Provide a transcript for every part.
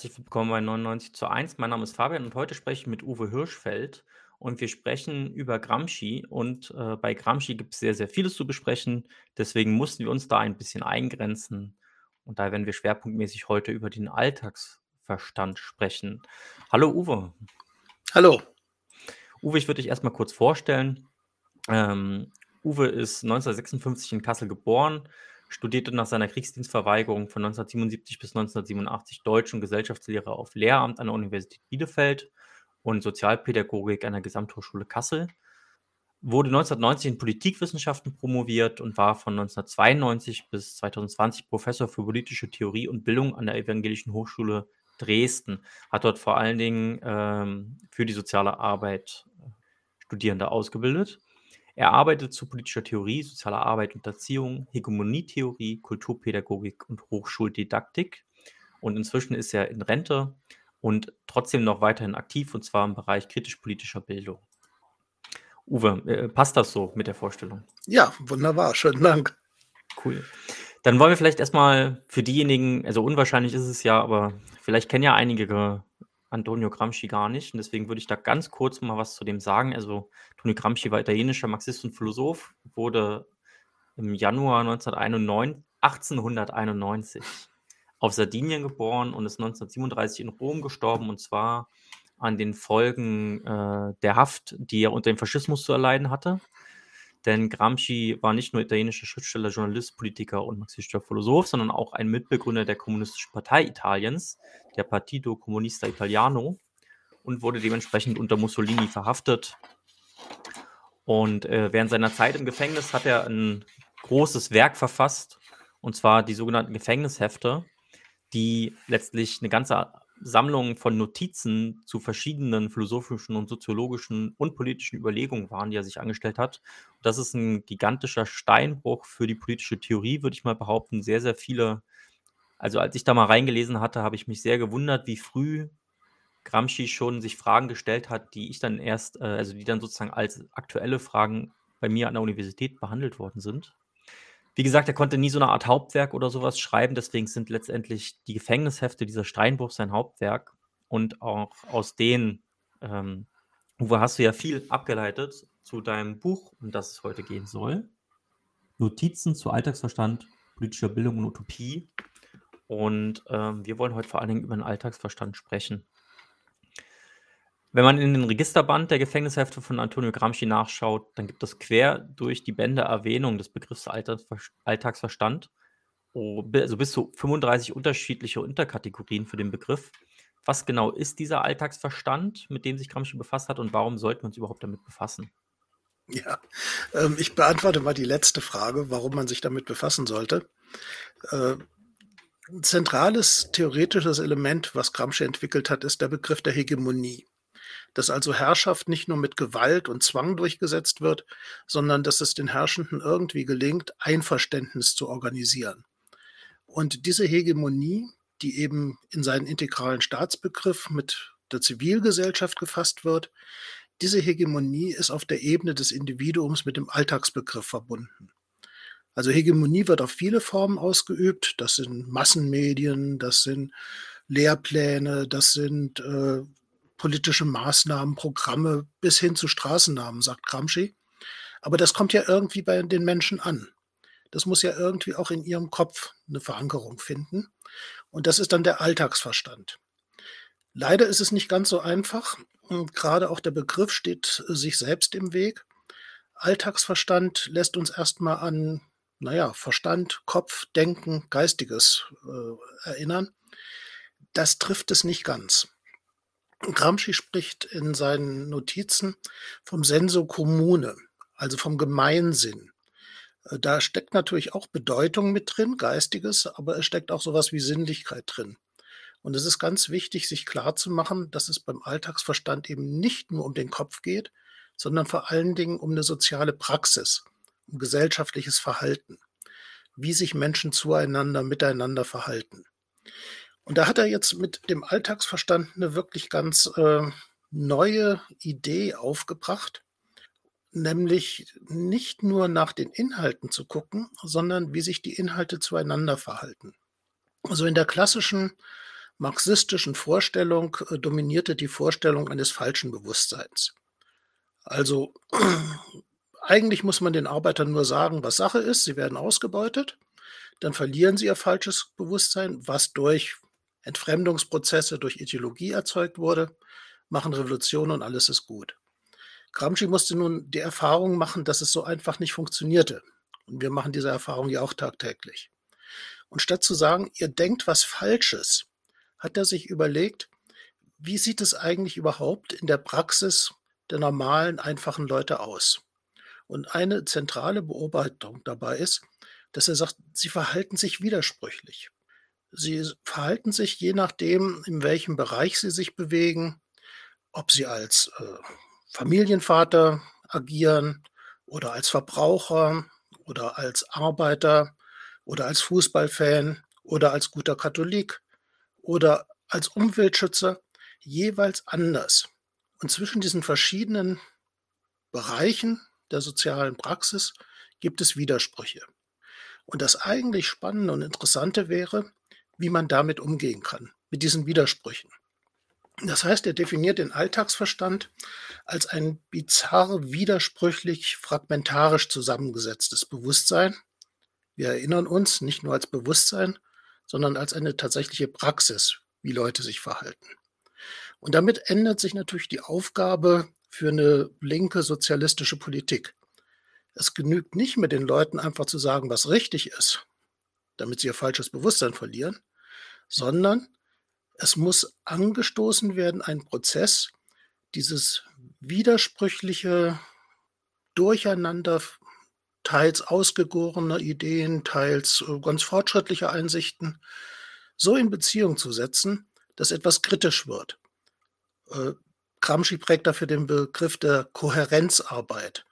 herzlich willkommen bei 99 zu 1. Mein Name ist Fabian und heute spreche ich mit Uwe Hirschfeld und wir sprechen über Gramsci und äh, bei Gramsci gibt es sehr, sehr vieles zu besprechen. Deswegen mussten wir uns da ein bisschen eingrenzen und da werden wir schwerpunktmäßig heute über den Alltagsverstand sprechen. Hallo Uwe. Hallo. Uwe, ich würde dich erstmal kurz vorstellen. Ähm, Uwe ist 1956 in Kassel geboren, studierte nach seiner Kriegsdienstverweigerung von 1977 bis 1987 Deutsch und Gesellschaftslehre auf Lehramt an der Universität Bielefeld und Sozialpädagogik an der Gesamthochschule Kassel, wurde 1990 in Politikwissenschaften promoviert und war von 1992 bis 2020 Professor für politische Theorie und Bildung an der Evangelischen Hochschule Dresden, hat dort vor allen Dingen ähm, für die soziale Arbeit äh, Studierende ausgebildet er arbeitet zu politischer Theorie, sozialer Arbeit und Erziehung, Hegemonietheorie, Kulturpädagogik und Hochschuldidaktik. Und inzwischen ist er in Rente und trotzdem noch weiterhin aktiv, und zwar im Bereich kritisch-politischer Bildung. Uwe, äh, passt das so mit der Vorstellung? Ja, wunderbar. Schönen Dank. Cool. Dann wollen wir vielleicht erstmal für diejenigen, also unwahrscheinlich ist es ja, aber vielleicht kennen ja einige Antonio Gramsci gar nicht. Und deswegen würde ich da ganz kurz mal was zu dem sagen. Also, Antonio Gramsci war italienischer Marxist und Philosoph, wurde im Januar 1991, 1891 auf Sardinien geboren und ist 1937 in Rom gestorben und zwar an den Folgen äh, der Haft, die er unter dem Faschismus zu erleiden hatte. Denn Gramsci war nicht nur italienischer Schriftsteller, Journalist, Politiker und marxistischer Philosoph, sondern auch ein Mitbegründer der Kommunistischen Partei Italiens, der Partito Comunista Italiano, und wurde dementsprechend unter Mussolini verhaftet. Und äh, während seiner Zeit im Gefängnis hat er ein großes Werk verfasst, und zwar die sogenannten Gefängnishefte, die letztlich eine ganze Sammlung von Notizen zu verschiedenen philosophischen und soziologischen und politischen Überlegungen waren, die er sich angestellt hat. das ist ein gigantischer Steinbruch für die politische Theorie, würde ich mal behaupten. Sehr, sehr viele, also als ich da mal reingelesen hatte, habe ich mich sehr gewundert, wie früh Gramsci schon sich Fragen gestellt hat, die ich dann erst, äh, also die dann sozusagen als aktuelle Fragen bei mir an der Universität behandelt worden sind. Wie gesagt, er konnte nie so eine Art Hauptwerk oder sowas schreiben, deswegen sind letztendlich die Gefängnishefte dieser Steinbruch sein Hauptwerk. Und auch aus denen, ähm, Uwe, hast du ja viel abgeleitet zu deinem Buch, um das es heute gehen soll. Notizen zu Alltagsverstand, politischer Bildung und Utopie. Und ähm, wir wollen heute vor allen Dingen über den Alltagsverstand sprechen. Wenn man in den Registerband der Gefängnishefte von Antonio Gramsci nachschaut, dann gibt es quer durch die Bände Erwähnung des Begriffs Alltagsverstand, also bis zu 35 unterschiedliche Unterkategorien für den Begriff. Was genau ist dieser Alltagsverstand, mit dem sich Gramsci befasst hat und warum sollten wir uns überhaupt damit befassen? Ja, ähm, ich beantworte mal die letzte Frage, warum man sich damit befassen sollte. Äh, ein zentrales theoretisches Element, was Gramsci entwickelt hat, ist der Begriff der Hegemonie dass also Herrschaft nicht nur mit Gewalt und Zwang durchgesetzt wird, sondern dass es den Herrschenden irgendwie gelingt, Einverständnis zu organisieren. Und diese Hegemonie, die eben in seinen integralen Staatsbegriff mit der Zivilgesellschaft gefasst wird, diese Hegemonie ist auf der Ebene des Individuums mit dem Alltagsbegriff verbunden. Also Hegemonie wird auf viele Formen ausgeübt. Das sind Massenmedien, das sind Lehrpläne, das sind äh, politische Maßnahmen, Programme bis hin zu Straßennamen, sagt Gramsci. Aber das kommt ja irgendwie bei den Menschen an. Das muss ja irgendwie auch in ihrem Kopf eine Verankerung finden. Und das ist dann der Alltagsverstand. Leider ist es nicht ganz so einfach. Und gerade auch der Begriff steht sich selbst im Weg. Alltagsverstand lässt uns erstmal an, naja, Verstand, Kopf, Denken, Geistiges äh, erinnern. Das trifft es nicht ganz. Gramsci spricht in seinen Notizen vom Senso Commune, also vom Gemeinsinn. Äh, da steckt natürlich auch Bedeutung mit drin, Geistiges, aber es steckt auch sowas wie Sinnlichkeit drin. Und es ist ganz wichtig, sich klarzumachen, dass es beim Alltagsverstand eben nicht nur um den Kopf geht, sondern vor allen Dingen um eine soziale Praxis, um gesellschaftliches Verhalten, wie sich Menschen zueinander, miteinander verhalten. Und da hat er jetzt mit dem Alltagsverstand eine wirklich ganz äh, neue Idee aufgebracht, nämlich nicht nur nach den Inhalten zu gucken, sondern wie sich die Inhalte zueinander verhalten. Also in der klassischen marxistischen Vorstellung äh, dominierte die Vorstellung eines falschen Bewusstseins. Also eigentlich muss man den Arbeitern nur sagen, was Sache ist, sie werden ausgebeutet, dann verlieren sie ihr falsches Bewusstsein, was durch Entfremdungsprozesse, durch Ideologie erzeugt wurde, machen Revolution und alles ist gut. Gramsci musste nun die Erfahrung machen, dass es so einfach nicht funktionierte. Und wir machen diese Erfahrung ja auch tagtäglich. Und statt zu sagen, ihr denkt was Falsches, hat er sich überlegt, wie sieht es eigentlich überhaupt in der Praxis der normalen, einfachen Leute aus? Und eine zentrale Beobachtung dabei ist, dass er sagt, sie verhalten sich widersprüchlich. Sie verhalten sich je nachdem, in welchem Bereich sie sich bewegen, ob sie als äh, Familienvater agieren oder als Verbraucher oder als Arbeiter oder als Fußballfan oder als guter Katholik oder als Umweltschützer jeweils anders. Und zwischen diesen verschiedenen Bereichen der sozialen Praxis gibt es Widersprüche. Und das eigentlich Spannende und Interessante wäre, wie man damit umgehen kann, mit diesen Widersprüchen. Das heißt, er definiert den Alltagsverstand als ein bizarr, widersprüchlich, fragmentarisch zusammengesetztes Bewusstsein. Wir erinnern uns nicht nur als Bewusstsein, sondern als eine tatsächliche Praxis, wie Leute sich verhalten. Und damit ändert sich natürlich die Aufgabe für eine linke sozialistische Politik. Es genügt nicht mehr den Leuten einfach zu sagen, was richtig ist, damit sie ihr falsches Bewusstsein verlieren, sondern es muss angestoßen werden, ein Prozess, dieses widersprüchliche Durcheinander teils ausgegorener Ideen, teils äh, ganz fortschrittliche Einsichten, so in Beziehung zu setzen, dass etwas kritisch wird. Äh, Gramsci prägt dafür den Begriff der Kohärenzarbeit,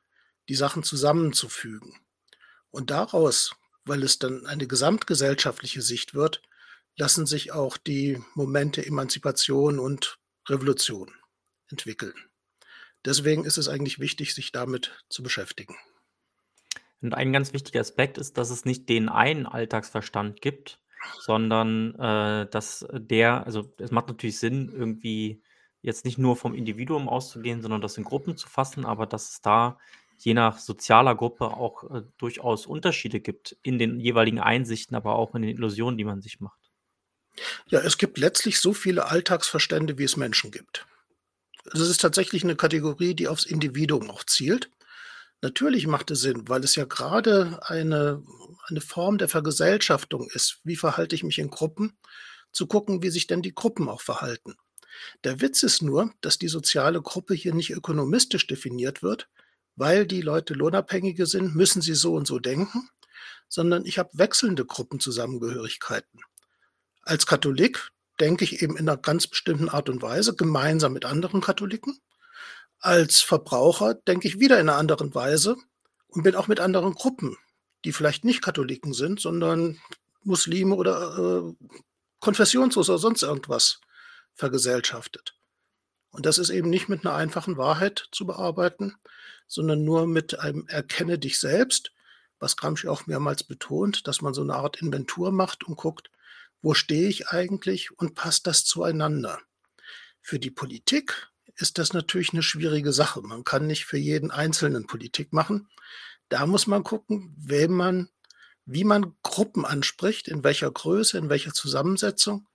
die Sachen zusammenzufügen. Und daraus, weil es dann eine gesamtgesellschaftliche Sicht wird, lassen sich auch die Momente Emanzipation und Revolution entwickeln. Deswegen ist es eigentlich wichtig, sich damit zu beschäftigen. Und ein ganz wichtiger Aspekt ist, dass es nicht den einen Alltagsverstand gibt, sondern äh, dass der, also es macht natürlich Sinn, irgendwie jetzt nicht nur vom Individuum auszugehen, sondern das in Gruppen zu fassen, aber dass es da je nach sozialer Gruppe auch äh, durchaus Unterschiede gibt in den jeweiligen Einsichten, aber auch in den Illusionen, die man sich macht. Ja, es gibt letztlich so viele Alltagsverstände, wie es Menschen gibt. Das ist tatsächlich eine Kategorie, die aufs Individuum auch zielt. Natürlich macht es Sinn, weil es ja gerade eine, eine Form der Vergesellschaftung ist. Wie verhalte ich mich in Gruppen? Zu gucken, wie sich denn die Gruppen auch verhalten. Der Witz ist nur, dass die soziale Gruppe hier nicht ökonomistisch definiert wird, weil die Leute Lohnabhängige sind, müssen sie so und so denken, sondern ich habe wechselnde Gruppenzusammengehörigkeiten. Als Katholik denke ich eben in einer ganz bestimmten Art und Weise, gemeinsam mit anderen Katholiken. Als Verbraucher denke ich wieder in einer anderen Weise und bin auch mit anderen Gruppen, die vielleicht nicht Katholiken sind, sondern Muslime oder äh, konfessionslos oder sonst irgendwas vergesellschaftet. Und das ist eben nicht mit einer einfachen Wahrheit zu bearbeiten, sondern nur mit einem Erkenne dich selbst, was Gramsci auch mehrmals betont, dass man so eine Art Inventur macht und guckt, wo stehe ich eigentlich und passt das zueinander? Für die Politik ist das natürlich eine schwierige Sache. Man kann nicht für jeden Einzelnen Politik machen. Da muss man gucken, wem man, wie man Gruppen anspricht, in welcher Größe, in welcher Zusammensetzung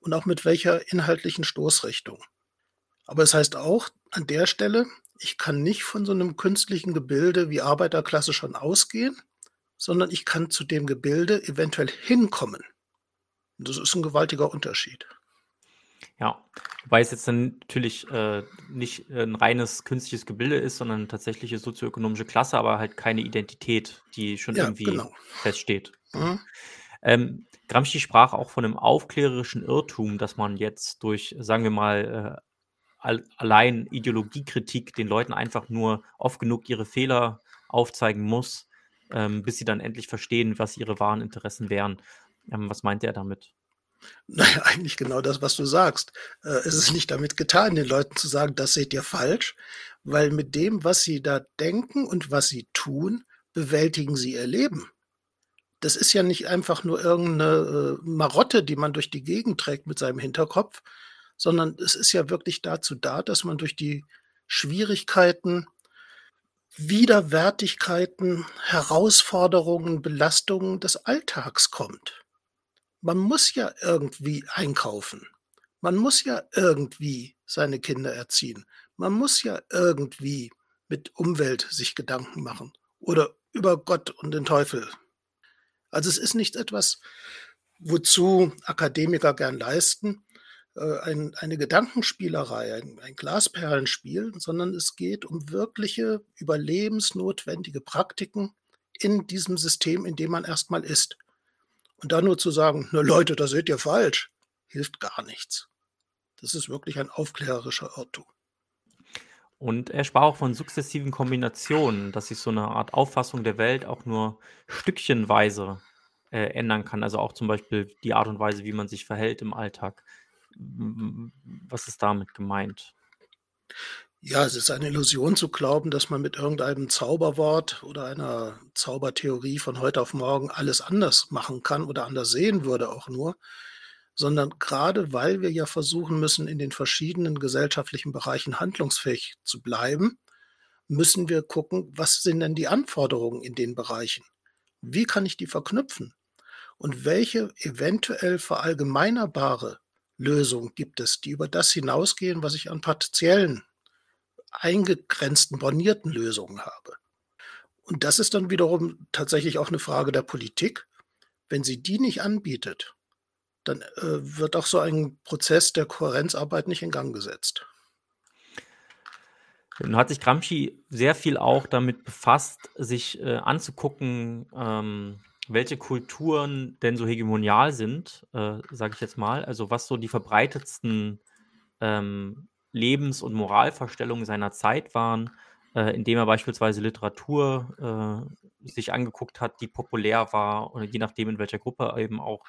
und auch mit welcher inhaltlichen Stoßrichtung. Aber es das heißt auch an der Stelle, ich kann nicht von so einem künstlichen Gebilde wie Arbeiterklasse schon ausgehen, sondern ich kann zu dem Gebilde eventuell hinkommen. Das ist ein gewaltiger Unterschied. Ja, wobei es jetzt dann natürlich äh, nicht ein reines künstliches Gebilde ist, sondern eine tatsächliche sozioökonomische Klasse, aber halt keine Identität, die schon ja, irgendwie genau. feststeht. Mhm. Ähm, Gramsci sprach auch von einem aufklärerischen Irrtum, dass man jetzt durch, sagen wir mal, äh, allein Ideologiekritik den Leuten einfach nur oft genug ihre Fehler aufzeigen muss, ähm, bis sie dann endlich verstehen, was ihre wahren Interessen wären. Ähm, was meint er damit? Naja, eigentlich genau das, was du sagst. Äh, es ist nicht damit getan, den Leuten zu sagen, das seht ihr falsch, weil mit dem, was sie da denken und was sie tun, bewältigen sie ihr Leben. das ist ja nicht einfach nur irgendeine äh, Marotte, die man durch die Gegend trägt mit seinem Hinterkopf, sondern es ist ja wirklich dazu da, dass man durch die Schwierigkeiten, Widerwärtigkeiten, Herausforderungen, Belastungen des Alltags kommt. Man muss ja irgendwie einkaufen. Man muss ja irgendwie seine Kinder erziehen. Man muss ja irgendwie mit Umwelt sich Gedanken machen oder über Gott und den Teufel. Also es ist nicht etwas, wozu Akademiker gern leisten, äh, ein, eine Gedankenspielerei, ein, ein Glasperlenspiel, sondern es geht um wirkliche überlebensnotwendige Praktiken in diesem System, in dem man erstmal ist. Und dann nur zu sagen, na Leute, das seht ihr falsch, hilft gar nichts. Das ist wirklich ein aufklärerischer Irrtum. Und er sprach auch von sukzessiven Kombinationen, dass sich so eine Art Auffassung der Welt auch nur stückchenweise äh, ändern kann. Also auch zum Beispiel die Art und Weise, wie man sich verhält im Alltag. Was ist damit gemeint? Ja, es ist eine Illusion zu glauben, dass man mit irgendeinem Zauberwort oder einer Zaubertheorie von heute auf morgen alles anders machen kann oder anders sehen würde auch nur sondern gerade weil wir ja versuchen müssen, in den verschiedenen gesellschaftlichen Bereichen handlungsfähig zu bleiben, müssen wir gucken, was sind denn die Anforderungen in den Bereichen? Wie kann ich die verknüpfen? Und welche eventuell verallgemeinerbare Lösung gibt es, die über das hinausgehen, was ich an partiellen, eingegrenzten, bornierten Lösungen habe? Und das ist dann wiederum tatsächlich auch eine Frage der Politik. Wenn sie die nicht anbietet, dann äh, wird auch so ein Prozess der Kohärenzarbeit nicht in Gang gesetzt. Nun hat sich Gramsci sehr viel auch damit befasst, sich äh, anzugucken, ähm, welche Kulturen denn so hegemonial sind, äh, sage ich jetzt mal. Also was so die verbreitetsten ähm, Lebens- und Moralvorstellungen seiner Zeit waren, äh, indem er beispielsweise Literatur äh, sich angeguckt hat, die populär war, oder je nachdem in welcher Gruppe eben auch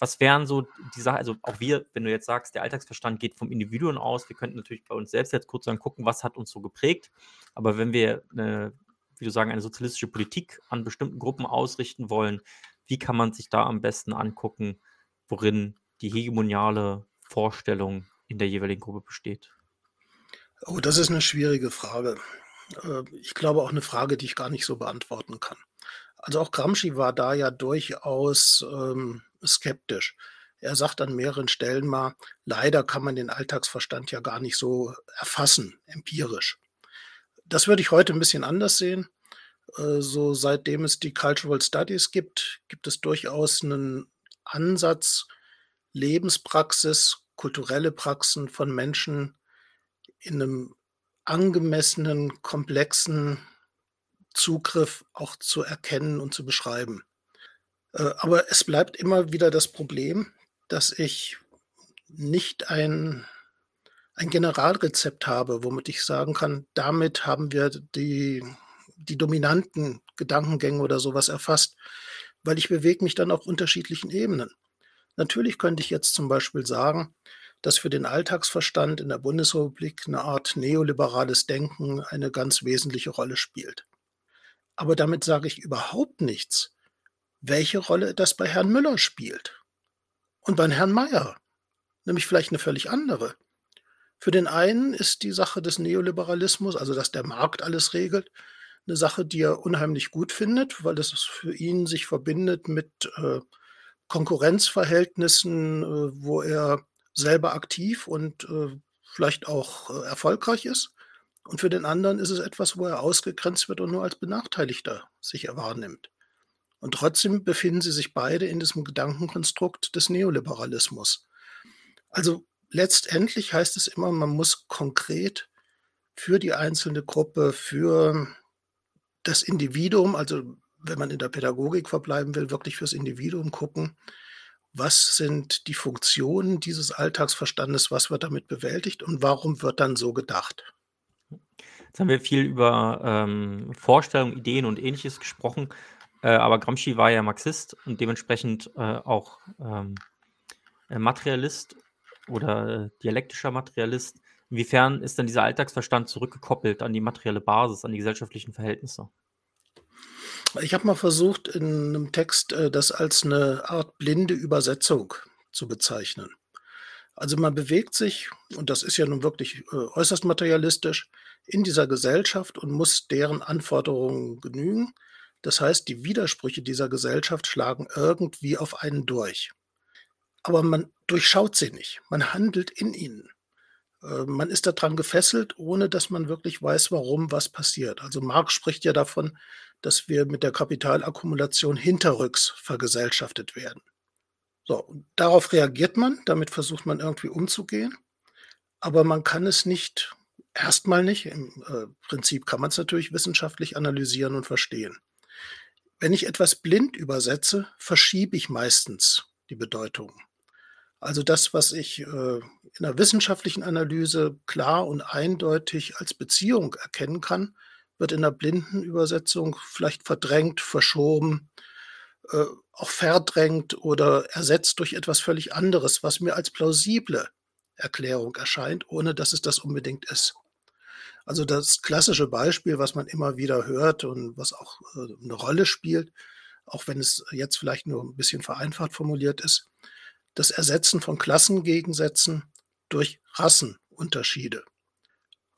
was wären so die Sachen, also auch wir, wenn du jetzt sagst, der Alltagsverstand geht vom Individuum aus, wir könnten natürlich bei uns selbst jetzt kurz gucken, was hat uns so geprägt. Aber wenn wir eine, wie du sagen, eine sozialistische Politik an bestimmten Gruppen ausrichten wollen, wie kann man sich da am besten angucken, worin die hegemoniale Vorstellung in der jeweiligen Gruppe besteht? Oh, das ist eine schwierige Frage. Äh, ich glaube auch eine Frage, die ich gar nicht so beantworten kann. Also auch Gramsci war da ja durchaus ähm, skeptisch. Er sagt an mehreren Stellen mal, leider kann man den Alltagsverstand ja gar nicht so erfassen, empirisch. Das würde ich heute ein bisschen anders sehen. Äh, so seitdem es die Cultural Studies gibt, gibt es durchaus einen Ansatz, Lebenspraxis, kulturelle Praxen von Menschen in einem angemessenen, komplexen Zugriff auch zu erkennen und zu beschreiben. Äh, aber es bleibt immer wieder das Problem, dass ich nicht ein, ein Generalrezept habe, womit ich sagen kann, damit haben wir die, die dominanten Gedankengänge oder sowas erfasst, weil ich bewege mich dann auf unterschiedlichen Ebenen. Natürlich könnte ich jetzt zum Beispiel sagen, dass für den Alltagsverstand in der Bundesrepublik eine Art neoliberales Denken eine ganz wesentliche Rolle spielt. Aber damit sage ich überhaupt nichts, welche Rolle das bei Herrn Müller spielt und bei Herrn Mayer, nämlich vielleicht eine völlig andere. Für den einen ist die Sache des Neoliberalismus, also dass der Markt alles regelt, eine Sache, die er unheimlich gut findet, weil es für ihn sich verbindet mit äh, Konkurrenzverhältnissen, äh, wo er selber aktiv und äh, vielleicht auch äh, erfolgreich ist. Und für den anderen ist es etwas, wo er ausgegrenzt wird und nur als Benachteiligter sich wahrnimmt. Und trotzdem befinden sie sich beide in diesem Gedankenkonstrukt des Neoliberalismus. Also letztendlich heißt es immer, man muss konkret für die einzelne Gruppe, für das Individuum, also wenn man in der Pädagogik verbleiben will, wirklich fürs Individuum gucken, was sind die Funktionen dieses Alltagsverstandes, was wird damit bewältigt und warum wird dann so gedacht. Jetzt haben wir viel über ähm, Vorstellungen, Ideen und ähnliches gesprochen. Äh, aber Gramsci war ja Marxist und dementsprechend äh, auch ähm, äh, Materialist oder äh, dialektischer Materialist. Inwiefern ist denn dieser Alltagsverstand zurückgekoppelt an die materielle Basis, an die gesellschaftlichen Verhältnisse? Ich habe mal versucht, in 'nem Text, äh, das als 'ne Art blinde Übersetzung zu bezeichnen. Also, man bewegt sich, und das ist ja nun wirklich, äh, äußerst materialistisch, in dieser Gesellschaft und muss deren Anforderungen genügen. Das heißt, die Widersprüche dieser Gesellschaft schlagen irgendwie auf einen durch. Aber man durchschaut sie nicht. Man handelt in ihnen. Äh, man ist da dran gefesselt, ohne dass man wirklich weiß, warum was passiert. Also, Marx spricht ja davon, dass wir mit der Kapitalakkumulation hinterrücks vergesellschaftet werden. So, darauf reagiert man, damit versucht man irgendwie umzugehen, aber man kann es nicht erst mal nicht. Im, äh, Prinzip kann man's natürlich wissenschaftlich analysieren und verstehen. Wenn ich etwas blind übersetze, verschiebe ich meistens die Bedeutung. Also, das, was ich, äh, in 'ner wissenschaftlichen Analyse klar und eindeutig als Beziehung erkennen kann, wird in 'ner blinden Übersetzung vielleicht verdrängt, verschoben, äh, auch verdrängt oder ersetzt durch etwas völlig anderes, was mir als plausible Erklärung erscheint, ohne dass es das unbedingt ist. Also, das klassische Beispiel, was man immer wieder hört und was auch, äh, 'ne Rolle spielt, auch wenn es jetzt vielleicht nur 'n bisschen vereinfacht formuliert ist, das Ersetzen von Klassengegensätzen durch Rassenunterschiede.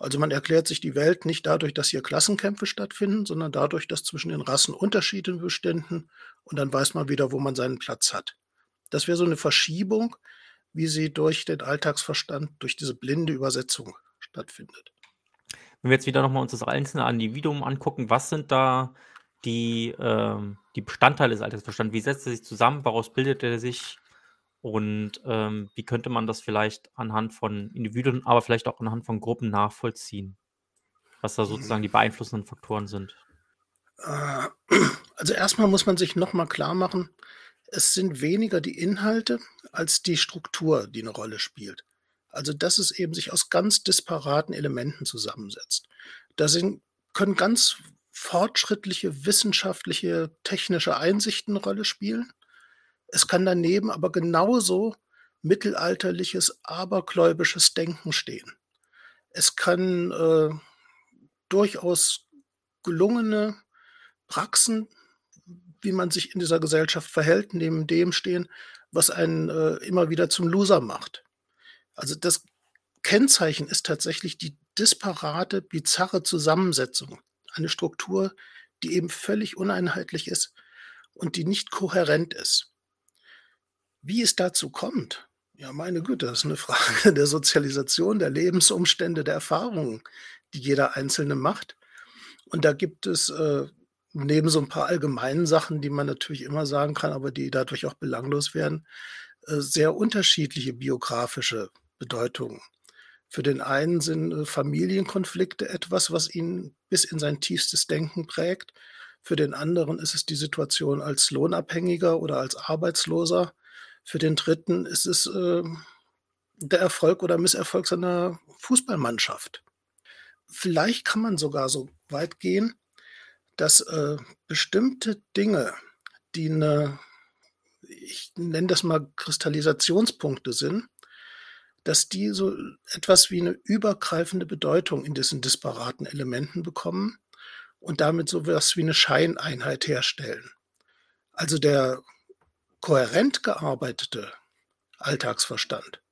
Also, man erklärt sich die Welt nicht dadurch, dass hier Klassenkämpfe stattfinden, sondern dadurch, dass zwischen den Rassen Unterschiede beständen und dann weiß man wieder, wo man seinen Platz hat. Das wäre so 'ne Verschiebung, wie sie durch den Alltagsverstand, durch diese blinde Übersetzung stattfindet. Wenn wir jetzt wieder noch mal uns das einzelne Individuum angucken, was sind da die, ähm die Bestandteile des Alltagsverstands? Wie setzt er sich zusammen? Woraus bildet er sich? Und, ähm, wie könnte man das vielleicht anhand von Individuen, aber vielleicht auch anhand von Gruppen nachvollziehen? Was da Mhm. sozusagen die beeinflussenden Faktoren sind? Äh, also, erst mal muss man sich noch mal klarmachen, es sind weniger die Inhalte als die Struktur, die 'ne Rolle spielt. Also, dass es eben sich aus ganz disparaten Elementen zusammensetzt. Da sind können ganz fortschrittliche wissenschaftliche, technische Einsichten 'ne Rolle spielen. Es kann daneben aber genauso mittelalterliches, abergläubisches Denken stehen. Es kann, äh, durchaus gelungene Praxen, wie man sich in dieser Gesellschaft verhält, neben dem stehen, was einen, äh, immer wieder zum Loser macht. Also, das Kennzeichen ist tatsächlich die disparate, bizarre Zusammensetzung. Eine Struktur, die eben völlig uneinheitlich ist und die nicht kohärent ist. Wie es dazu kommt? Ja, meine Güte, das ist 'ne Frage der Sozialisation, der Lebensumstände, der Erfahrungen, die jeder Einzelne macht. Und da gibt es, äh, neben so 'n paar allgemeinen Sachen, die man natürlich immer sagen kann, aber die dadurch auch belanglos werden, äh, sehr unterschiedliche biografische Bedeutungen. Für den einen sind, äh, Familienkonflikte etwas, was ihn bis in sein tiefstes Denken prägt. Für den anderen ist es die Situation als Lohnabhängiger oder als Arbeitsloser. Für den Dritten ist es, ähm, der Erfolg oder Misserfolg seiner Fußballmannschaft. Vielleicht kann man sogar so weit gehen, dass, äh, bestimmte Dinge, die 'ne ich nenne das mal Kristallisationspunkte sind, dass die so etwas wie 'ne übergreifende Bedeutung in diesen disparaten Elementen bekommen und damit so was wie 'ne Scheineinheit herstellen. Also, der kohärent gearbeitete Alltagsverstand,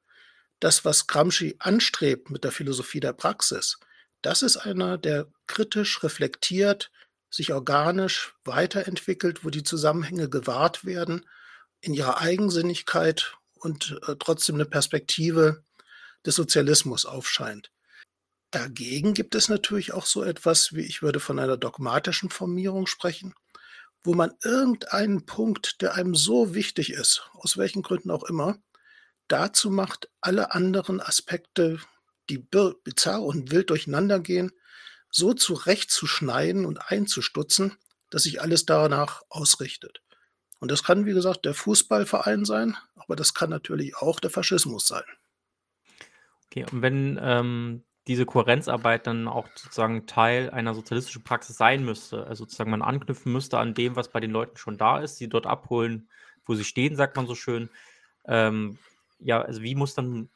das, was Gramsci anstrebt mit der Philosophie der Praxis, das ist einer, der kritisch reflektiert, sich organisch weiterentwickelt, wo die Zusammenhänge gewahrt werden in ihrer Eigensinnigkeit und, äh, trotzdem 'ne Perspektive des Sozialismus aufscheint. Dagegen gibt es natürlich auch so etwas wie ich würde von einer dogmatischen Formierung sprechen, wo man irgendeinen Punkt, der einem so wichtig ist, aus welchen Gründen auch immer, dazu macht, alle anderen Aspekte, die bizarr und wild durcheinandergehen, so zurechtzuschneiden und einzustutzen, dass sich alles danach ausrichtet. Und das kann, wie gesagt, der Fußballverein sein, aber das kann natürlich auch der Faschismus sein. Okay, und wenn, ähm, diese Kohärenzarbeit dann auch sozusagen Teil einer sozialistischen Praxis sein müsste, also sozusagen man anknüpfen müsste an dem, was bei den Leuten schon da ist, sie dort abholen, wo sie stehen, sagt man so schön. Ähm, ja, also, wie muss dann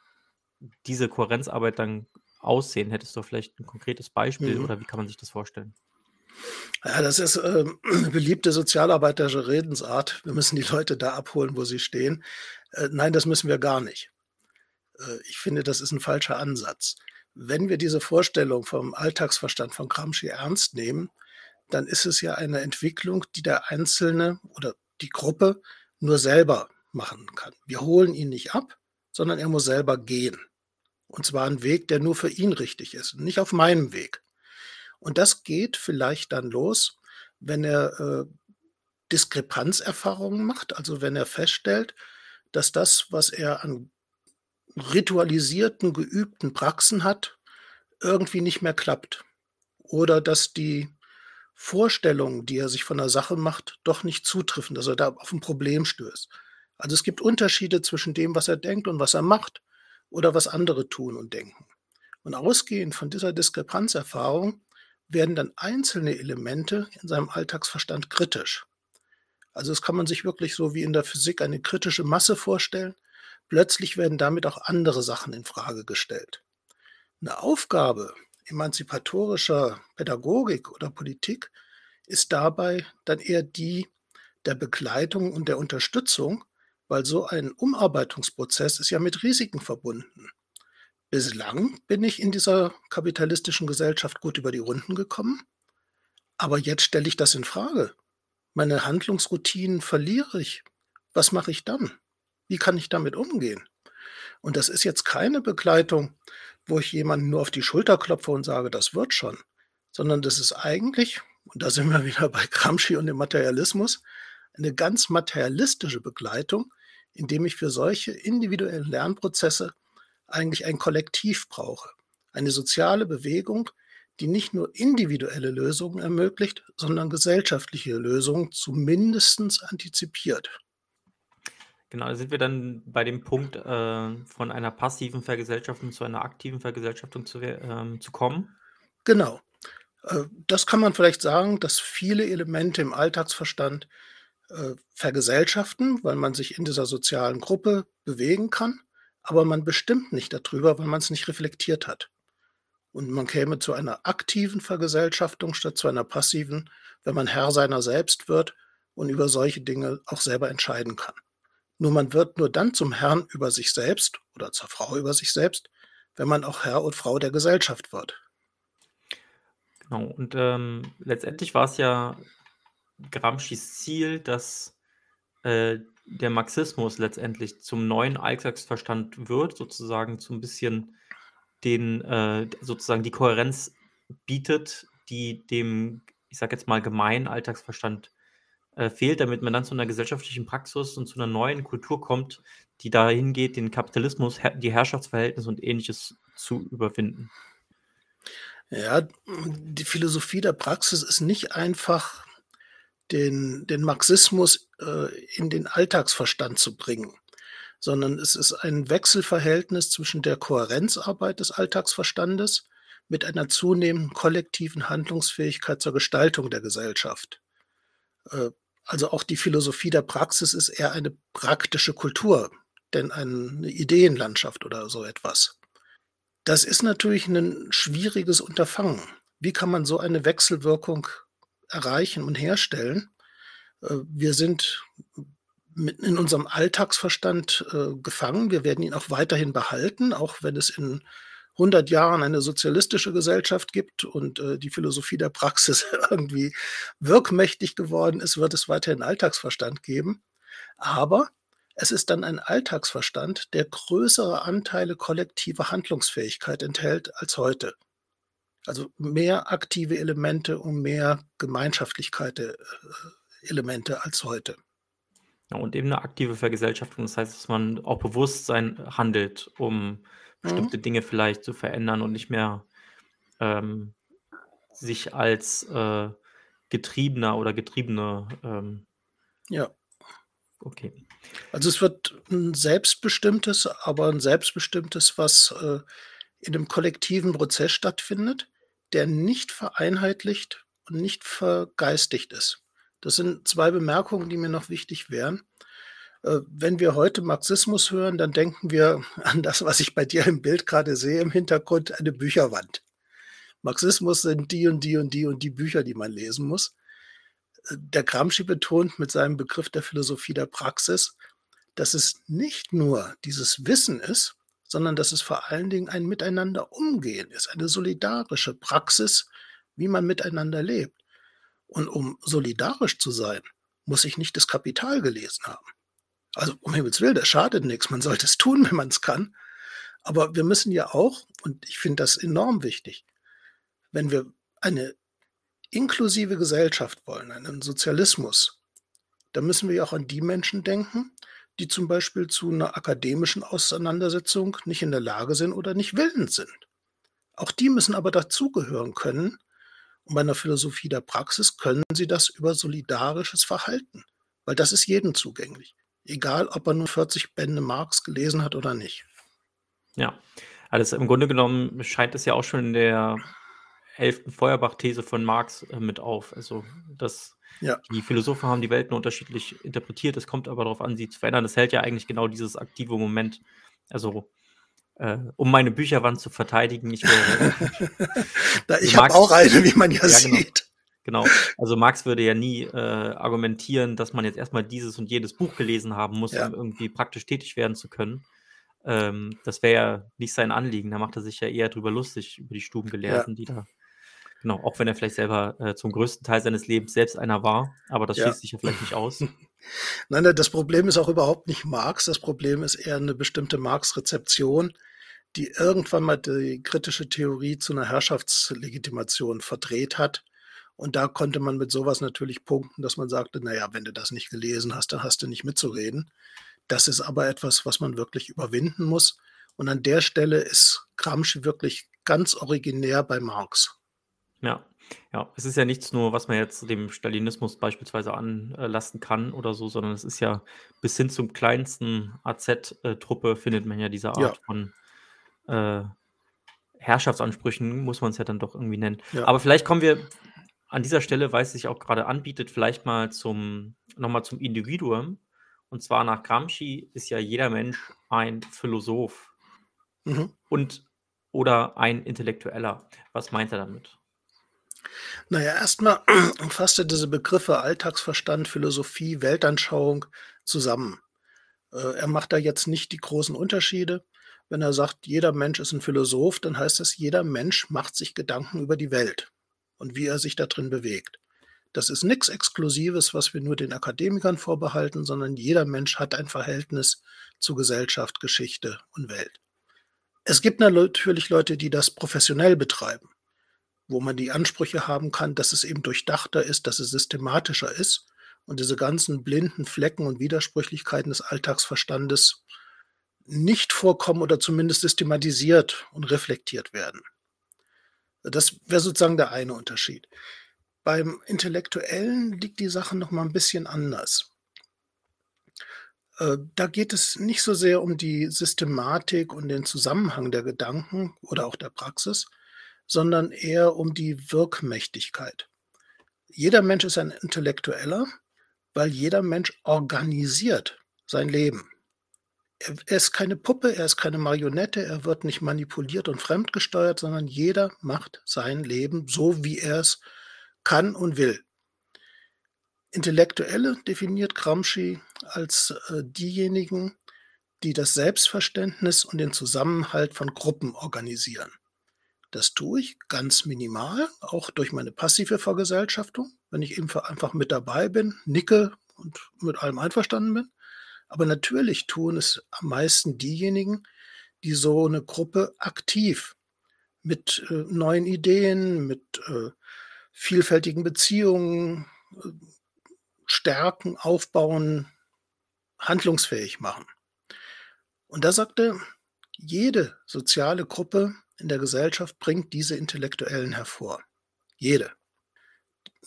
diese Kohärenzarbeit dann aussehen? Hättest du vielleicht 'n konkretes Beispiel Mhm. oder wie kann man sich das vorstellen? Ja, das ist, ähm, 'ne beliebte sozialarbeiterische Redensart. Wir müssen die Leute da abholen, wo sie stehen. Äh, nein, das müssen wir gar nicht. Äh, ich finde, das ist 'n falscher Ansatz. Wenn wir diese Vorstellung vom Alltagsverstand von Gramsci ernst nehmen, dann ist es ja eine Entwicklung, die der Einzelne oder die Gruppe nur selber machen kann. Wir holen ihn nicht ab, sondern er muss selber gehen. Und zwar 'n Weg, der nur für ihn richtig ist, nicht auf meinem Weg. Und das geht vielleicht dann los, wenn er, äh, Diskrepanzerfahrungen macht, also wenn er feststellt, dass das, was er an ritualisierten, geübten Praxen hat, irgendwie nicht mehr klappt. Oder dass die Vorstellungen, die er sich von der Sache macht, doch nicht zutreffen, dass er da auf 'n Problem stößt. Also, es gibt Unterschiede zwischen dem, was er denkt und was er macht oder was andere tun und denken. Und ausgehend von dieser Diskrepanzerfahrung werden dann einzelne Elemente in seinem Alltagsverstand kritisch. Also, das kann man sich wirklich so wie in der Physik eine kritische Masse vorstellen. Plötzlich werden damit auch andere Sachen in Frage gestellt. 'Ne Aufgabe emanzipatorischer Pädagogik oder Politik ist dabei dann eher die der Begleitung und der Unterstützung, weil so ein Umarbeitungsprozess ist ja mit Risiken verbunden. Bislang bin ich in dieser kapitalistischen Gesellschaft gut über die Runden gekommen, aber jetzt stelle ich das in Frage. Meine Handlungsroutinen verliere ich. Was mache ich dann? Wie kann ich damit umgehen? Und das ist jetzt keine Begleitung, wo ich jemanden nur auf die Schulter klopfe und sage: „Das wird schon“, sondern das ist eigentlich und da sind wir wieder bei Gramsci und dem Materialismus, eine ganz materialistische Begleitung, indem ich für solche individuellen Lernprozesse eigentlich ein Kollektiv brauche. Eine soziale Bewegung, die nicht nur individuelle Lösungen ermöglicht, sondern gesellschaftliche Lösungen zumindestens antizipiert. Genau, da sind wir dann bei dem Punkt, äh, von einer passiven Vergesellschaftung zu einer aktiven Vergesellschaftung zu ähm, zu kommen? Genau. Äh, das kann man vielleicht sagen, dass viele Elemente im Alltagsverstand, äh, vergesellschaften, weil man sich in dieser sozialen Gruppe bewegen kann aber man bestimmt nicht dadrüber, weil man's nicht reflektiert hat. Und man käme zu einer aktiven Vergesellschaftung statt zu einer passiven, wenn man Herr seiner selbst wird und über solche Dinge auch selber entscheiden kann. Nur man wird nur dann zum Herrn über sich selbst oder zur Frau über sich selbst, wenn man auch Herr und Frau der Gesellschaft wird. Genau und, ähm, letztendlich war's ja Gramscis Ziel, dass, äh, der Marxismus letztendlich zum neuen Alltagsverstand wird, sozusagen so 'n bisschen den äh, sozusagen die Kohärenz bietet, die dem, ich sage jetzt mal, gemeinen Alltagsverstand, äh, fehlt, damit man dann zu 'ner gesellschaftlichen Praxis und zu 'ner neuen Kultur kommt, die dahin geht, den Kapitalismus, die Herrschaftsverhältnisse und Ähnliches zu überwinden. Ja, die Philosophie der Praxis ist nicht einfach den den Marxismus, äh, in den Alltagsverstand zu bringen, sondern es ist ein Wechselverhältnis zwischen der Kohärenzarbeit des Alltagsverstandes mit einer zunehmenden kollektiven Handlungsfähigkeit zur Gestaltung der Gesellschaft. Äh, also auch die Philosophie der Praxis ist eher eine praktische Kultur, denn eine Ideenlandschaft oder so etwas. Das ist natürlich 'nen schwieriges Unterfangen. Wie kann man so eine Wechselwirkung erreichen und herstellen? Äh, wir sind in unserem Alltagsverstand, äh, gefangen. Wir werden ihn auch weiterhin behalten, auch wenn es in 100 Jahren eine sozialistische Gesellschaft gibt und, äh, die Philosophie der Praxis irgendwie wirkmächtig geworden ist, wird es weiterhin Alltagsverstand geben. Aber es ist dann ein Alltagsverstand, der größere Anteile kollektiver Handlungsfähigkeit enthält als heute. Also mehr aktive Elemente und mehr Gemeinschaftlichkeit, äh, Elemente als heute. Ja, und eben 'ne aktive Vergesellschaftung. Das heißt, dass man auch Bewusstsein handelt, um Mhm. bestimmte Dinge vielleicht zu verändern und nicht mehr, ähm, sich als, äh, Getriebener oder Getriebene, ähm Ja. Okay. Also, es wird 'n selbstbestimmtes aber 'n selbstbestimmtes, was, äh, in 'nem kollektiven Prozess stattfindet, der nicht vereinheitlicht und nicht vergeistigt ist. Das sind 2 Bemerkungen, die mir noch wichtig wären. Äh, wenn wir heute Marxismus hören, dann denken wir an das, was ich bei dir im Bild grade sehe im Hintergrund, eine Bücherwand. Marxismus sind die und die und die und die Bücher, die man lesen muss. Der Gramsci betont mit seinem Begriff der Philosophie der Praxis, dass es nicht nur dieses Wissen ist, sondern dass es vor allen Dingen ein Miteinander umgehen ist, eine solidarische Praxis, wie man miteinander lebt. Und um solidarisch zu sein, muss ich nicht das Kapital gelesen haben. Also um Himmels Willen, das schadet nichts. Man sollte es tun, wenn man es kann. Aber wir müssen ja auch, und ich finde das enorm wichtig, wenn wir eine inklusive Gesellschaft wollen, einen Sozialismus, dann müssen wir ja auch an die Menschen denken, die zum Beispiel zu einer akademischen Auseinandersetzung nicht in der Lage sind oder nicht willens sind. Auch die müssen aber dazugehören können. Und bei einer Philosophie der Praxis können sie das über solidarisches Verhalten, weil das ist jedem zugänglich. Egal, ob er nur 40 Bände Marx gelesen hat oder nicht. Ja, also im Grunde genommen scheint es ja auch schon in der elften Feuerbach-These von Marx äh, mit auf. Also, dass ja. die Philosophen haben die Welt nur unterschiedlich interpretiert. Es kommt aber darauf an, sie zu verändern. Das hält ja eigentlich genau dieses aktive Moment. Also, äh, um meine Bücherwand zu verteidigen, ich wäre. ich habe auch eine, wie man ja, ja genau. sieht. Genau. Also Marx würde ja nie äh, argumentieren, dass man jetzt erstmal dieses und jedes Buch gelesen haben muss, ja. um irgendwie praktisch tätig werden zu können. Ähm, das wäre ja nicht sein Anliegen. Da macht er sich ja eher drüber lustig, über die Stubengelehrten, ja. die da, genau, auch wenn er vielleicht selber äh, zum größten Teil seines Lebens selbst einer war, aber das ja. schließt sich ja vielleicht nicht aus. Nein, das Problem ist auch überhaupt nicht Marx. Das Problem ist eher eine bestimmte Marx-Rezeption, die irgendwann mal die kritische Theorie zu einer Herrschaftslegitimation verdreht hat und da konnte man mit sowas natürlich punkten, dass man sagte, naja, wenn du das nicht gelesen hast, dann hast du nicht mitzureden. Das ist aber etwas, was man wirklich überwinden muss. Und an der Stelle ist Gramsci wirklich ganz originär bei Marx. Ja, ja, es ist ja nichts nur, was man jetzt dem Stalinismus beispielsweise anlasten kann oder so, sondern es ist ja bis hin zum kleinsten AZ-Truppe findet man ja diese Art ja. von äh, Herrschaftsansprüchen, muss man es ja dann doch irgendwie nennen. Ja. Aber vielleicht kommen wir an dieser Stelle, weil es sich auch gerade anbietet, vielleicht mal zum, nochmal zum Individuum. Und zwar nach Gramsci ist ja jeder Mensch ein Philosoph mhm. und oder ein Intellektueller. Was meint er damit? Naja, erstmal umfasst er diese Begriffe Alltagsverstand, Philosophie, Weltanschauung zusammen. Äh, er macht da jetzt nicht die großen Unterschiede. Wenn er sagt, jeder Mensch ist ein Philosoph, dann heißt das, jeder Mensch macht sich Gedanken über die Welt und wie er sich da drin bewegt. Das ist nichts Exklusives, was wir nur den Akademikern vorbehalten, sondern jeder Mensch hat ein Verhältnis zu Gesellschaft, Geschichte und Welt. Es gibt natürlich Leute, die das professionell betreiben, wo man die Ansprüche haben kann, dass es eben durchdachter ist, dass es systematischer ist und diese ganzen blinden Flecken und Widersprüchlichkeiten des Alltagsverstandes nicht vorkommen oder zumindest systematisiert und reflektiert werden. Das wäre sozusagen der eine Unterschied. Beim Intellektuellen liegt die Sache noch mal ein bisschen anders. Äh, da geht es nicht so sehr um die Systematik und den Zusammenhang der Gedanken oder auch der Praxis, sondern eher um die Wirkmächtigkeit. Jeder Mensch ist ein Intellektueller, weil jeder Mensch organisiert sein Leben er, er ist keine Puppe, er ist keine Marionette, er wird nicht manipuliert und fremdgesteuert, sondern jeder macht sein Leben so, wie er es kann und will. Intellektuelle definiert Gramsci als äh, diejenigen, die das Selbstverständnis und den Zusammenhalt von Gruppen organisieren. Das tue ich ganz minimal, auch durch meine passive Vergesellschaftung, wenn ich einfach mit dabei bin, nicke und mit allem einverstanden bin. Aber natürlich tun es am meisten diejenigen, die so eine Gruppe aktiv mit äh, neuen Ideen, mit äh, vielfältigen Beziehungen äh, stärken, aufbauen, handlungsfähig machen. Und da sagte, jede soziale Gruppe in der Gesellschaft bringt diese Intellektuellen hervor. Jede.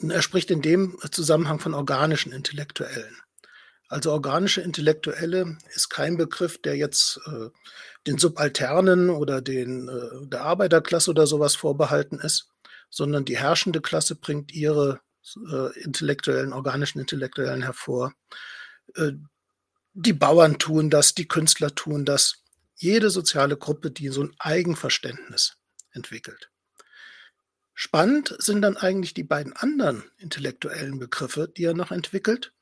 Und er spricht in dem Zusammenhang von organischen Intellektuellen. Also organische Intellektuelle ist kein Begriff, der jetzt äh, den Subalternen oder den, äh, der Arbeiterklasse oder sowas vorbehalten ist, sondern die herrschende Klasse bringt ihre äh, intellektuellen, organischen Intellektuellen hervor. Äh, die Bauern tun das, die Künstler tun das. Jede soziale Gruppe, die so ein Eigenverständnis entwickelt. Spannend sind dann eigentlich die beiden anderen intellektuellen Begriffe, die er noch entwickelt,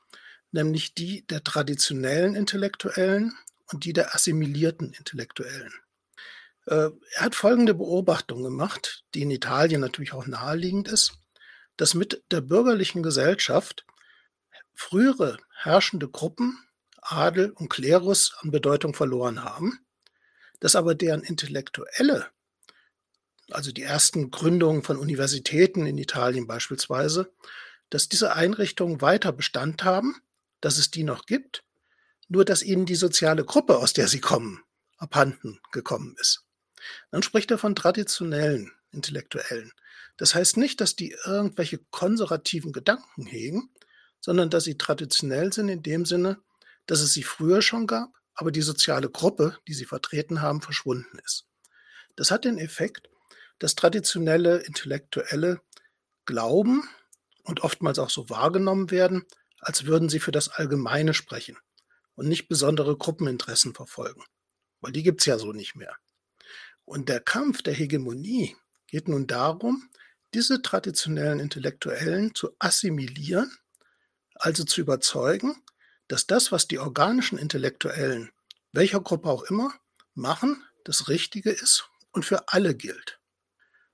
nämlich die der traditionellen Intellektuellen und die der assimilierten Intellektuellen. Äh, er hat folgende Beobachtung gemacht, die in Italien natürlich auch naheliegend ist, dass mit der bürgerlichen Gesellschaft frühere herrschende Gruppen, Adel und Klerus an Bedeutung verloren haben, dass aber deren Intellektuelle, also die ersten Gründungen von Universitäten in Italien beispielsweise, dass diese Einrichtungen weiter Bestand haben, dass es die noch gibt, nur dass ihnen die soziale Gruppe, aus der sie kommen, abhanden gekommen ist. Dann spricht er von traditionellen Intellektuellen. Das heißt nicht, dass die irgendwelche konservativen Gedanken hegen, sondern dass sie traditionell sind in dem Sinne, dass es sie früher schon gab, aber die soziale Gruppe, die sie vertreten haben, verschwunden ist. Das hat den Effekt, dass traditionelle Intellektuelle glauben und oftmals auch so wahrgenommen werden, als würden sie für das Allgemeine sprechen und nicht besondere Gruppeninteressen verfolgen, weil die gibt es ja so nicht mehr. Und der Kampf der Hegemonie geht nun darum, diese traditionellen Intellektuellen zu assimilieren, also zu überzeugen, dass das, was die organischen Intellektuellen, welcher Gruppe auch immer, machen, das Richtige ist und für alle gilt.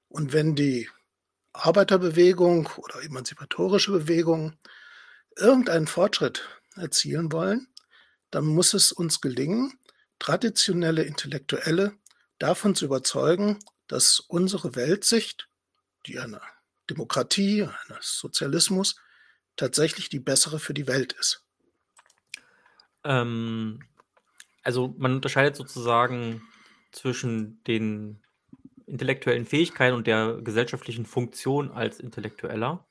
Und wenn die Arbeiterbewegung oder emanzipatorische Bewegung irgendeinen Fortschritt erzielen wollen, dann muss es uns gelingen, traditionelle Intellektuelle davon zu überzeugen, dass unsere Weltsicht, die einer Demokratie, eines Sozialismus, tatsächlich die bessere für die Welt ist. Ähm, also man unterscheidet sozusagen zwischen den intellektuellen Fähigkeiten und der gesellschaftlichen Funktion als Intellektueller.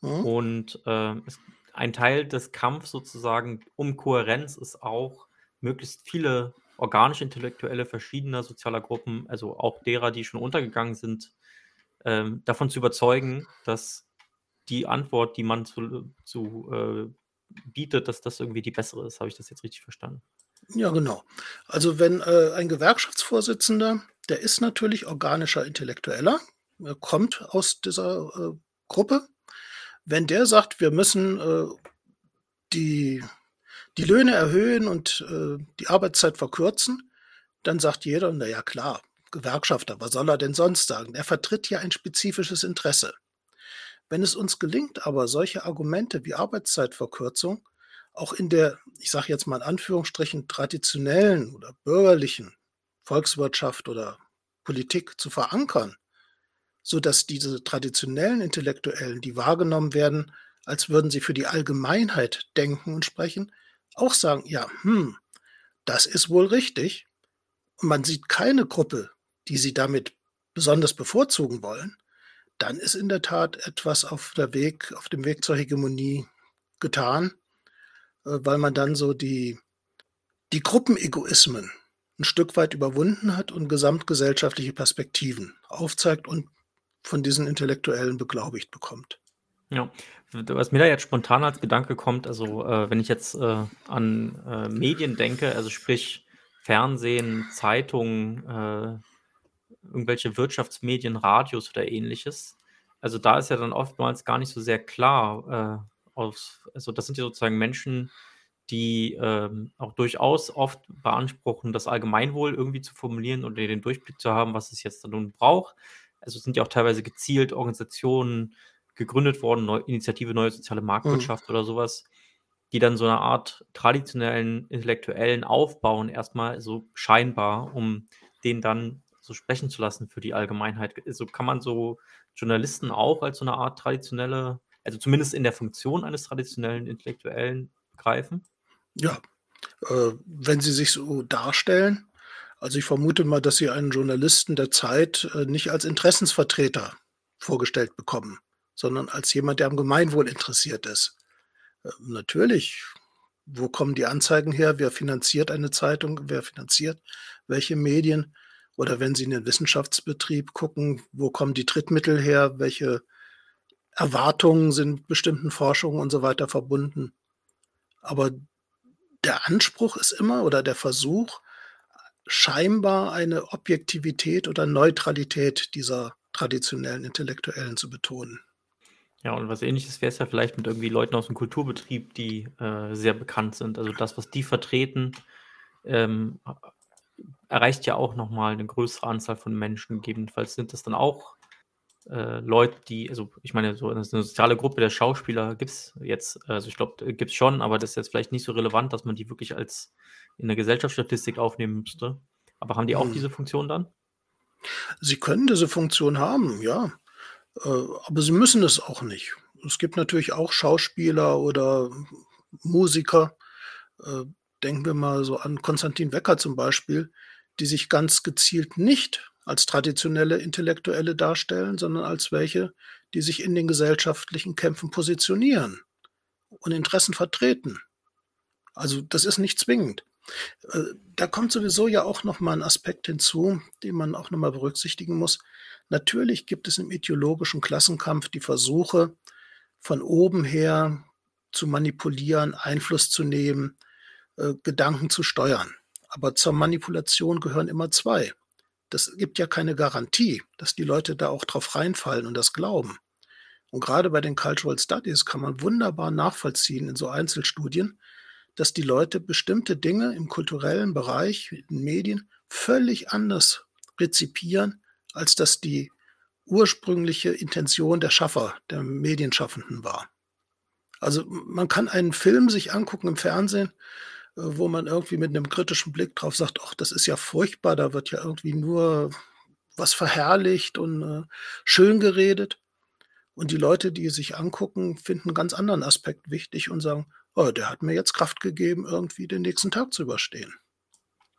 Mhm. Und äh, es, ein Teil des Kampfs sozusagen um Kohärenz ist auch, möglichst viele organisch-intellektuelle verschiedener sozialer Gruppen, also auch derer, die schon untergegangen sind, ähm, davon zu überzeugen, dass die Antwort, die man zu, zu äh, bietet, dass das irgendwie die bessere ist. Habe ich das jetzt richtig verstanden? Ja, genau. Also wenn äh, ein Gewerkschaftsvorsitzender, der ist natürlich organischer Intellektueller, er kommt aus dieser äh, Gruppe. Wenn der sagt, wir müssen äh, die die Löhne erhöhen und äh, die Arbeitszeit verkürzen, dann sagt jeder, na ja klar, Gewerkschafter, was soll er denn sonst sagen? Er vertritt ja ein spezifisches Interesse. Wenn es uns gelingt, aber solche Argumente wie Arbeitszeitverkürzung auch in der, ich sage jetzt mal in Anführungsstrichen, traditionellen oder bürgerlichen Volkswirtschaft oder Politik zu verankern, sodass diese traditionellen Intellektuellen, die wahrgenommen werden, als würden sie für die Allgemeinheit denken und sprechen, auch sagen, ja, hm, das ist wohl richtig. Und man sieht keine Gruppe, die sie damit besonders bevorzugen wollen, dann ist in der Tat etwas auf der Weg, auf dem Weg zur Hegemonie getan, äh, weil man dann so die, die Gruppenegoismen ein Stück weit überwunden hat und gesamtgesellschaftliche Perspektiven aufzeigt und von diesen Intellektuellen beglaubigt bekommt. Ja, was mir da jetzt spontan als Gedanke kommt, also äh, wenn ich jetzt äh, an äh, Medien denke, also sprich Fernsehen, Zeitungen, äh, irgendwelche Wirtschaftsmedien, Radios oder ähnliches, also da ist ja dann oftmals gar nicht so sehr klar, äh, aus, also das sind ja sozusagen Menschen, die ähm, auch durchaus oft beanspruchen, das Allgemeinwohl irgendwie zu formulieren oder den Durchblick zu haben, was es jetzt dann nun braucht. Also sind ja auch teilweise gezielt Organisationen, gegründet worden, Neu Initiative Neue Soziale Marktwirtschaft mhm. oder sowas, die dann so eine Art traditionellen Intellektuellen aufbauen, erstmal so scheinbar, um den dann so sprechen zu lassen für die Allgemeinheit. So also kann man so Journalisten auch als so eine Art traditionelle, also zumindest in der Funktion eines traditionellen Intellektuellen begreifen? Ja, äh, wenn sie sich so darstellen. Also ich vermute mal, dass sie einen Journalisten der Zeit äh, nicht als Interessensvertreter vorgestellt bekommen sondern als jemand, der am Gemeinwohl interessiert ist. Äh, natürlich, wo kommen die Anzeigen her? Wer finanziert eine Zeitung? Wer finanziert welche Medien? Oder wenn Sie in den Wissenschaftsbetrieb gucken, wo kommen die Drittmittel her? Welche Erwartungen sind bestimmten Forschungen und so weiter verbunden? Aber der Anspruch ist immer oder der Versuch, scheinbar eine Objektivität oder Neutralität dieser traditionellen Intellektuellen zu betonen. Ja, und was Ähnliches wäre es ja vielleicht mit irgendwie Leuten aus dem Kulturbetrieb, die äh, sehr bekannt sind. Also das, was die vertreten, ähm, erreicht ja auch nochmal eine größere Anzahl von Menschen. Gegebenenfalls sind das dann auch äh, Leute, die, also ich meine, so eine soziale Gruppe der Schauspieler gibt es jetzt, also ich glaube, äh, gibt es schon, aber das ist jetzt vielleicht nicht so relevant, dass man die wirklich als in der Gesellschaftsstatistik aufnehmen müsste. Aber haben die auch hm. diese Funktion dann? Sie können diese Funktion haben, ja. Äh, aber sie müssen es auch nicht. Es gibt natürlich auch Schauspieler oder Musiker, äh, denken wir mal so an Konstantin Wecker zum Beispiel, die sich ganz gezielt nicht als traditionelle Intellektuelle darstellen, sondern als welche, die sich in den gesellschaftlichen Kämpfen positionieren und Interessen vertreten. Also das ist nicht zwingend. Äh, da kommt sowieso ja auch noch mal ein Aspekt hinzu, den man auch noch mal berücksichtigen muss. Natürlich gibt es im ideologischen Klassenkampf die Versuche, von oben her zu manipulieren, Einfluss zu nehmen, äh, Gedanken zu steuern. Aber zur Manipulation gehören immer zwei. Das gibt ja keine Garantie, dass die Leute da auch drauf reinfallen und das glauben. Und gerade bei den Cultural Studies kann man wunderbar nachvollziehen in so Einzelstudien, dass die Leute bestimmte Dinge im kulturellen Bereich, in Medien, völlig anders rezipieren, als das die ursprüngliche Intention der Schaffer, der Medienschaffenden war. Also man kann einen Film sich angucken im Fernsehen, wo man irgendwie mit einem kritischen Blick drauf sagt, ach, das ist ja furchtbar, da wird ja irgendwie nur was verherrlicht und äh, schön geredet. Und die Leute, die sich angucken, finden einen ganz anderen Aspekt wichtig und sagen, oh, der hat mir jetzt Kraft gegeben, irgendwie den nächsten Tag zu überstehen.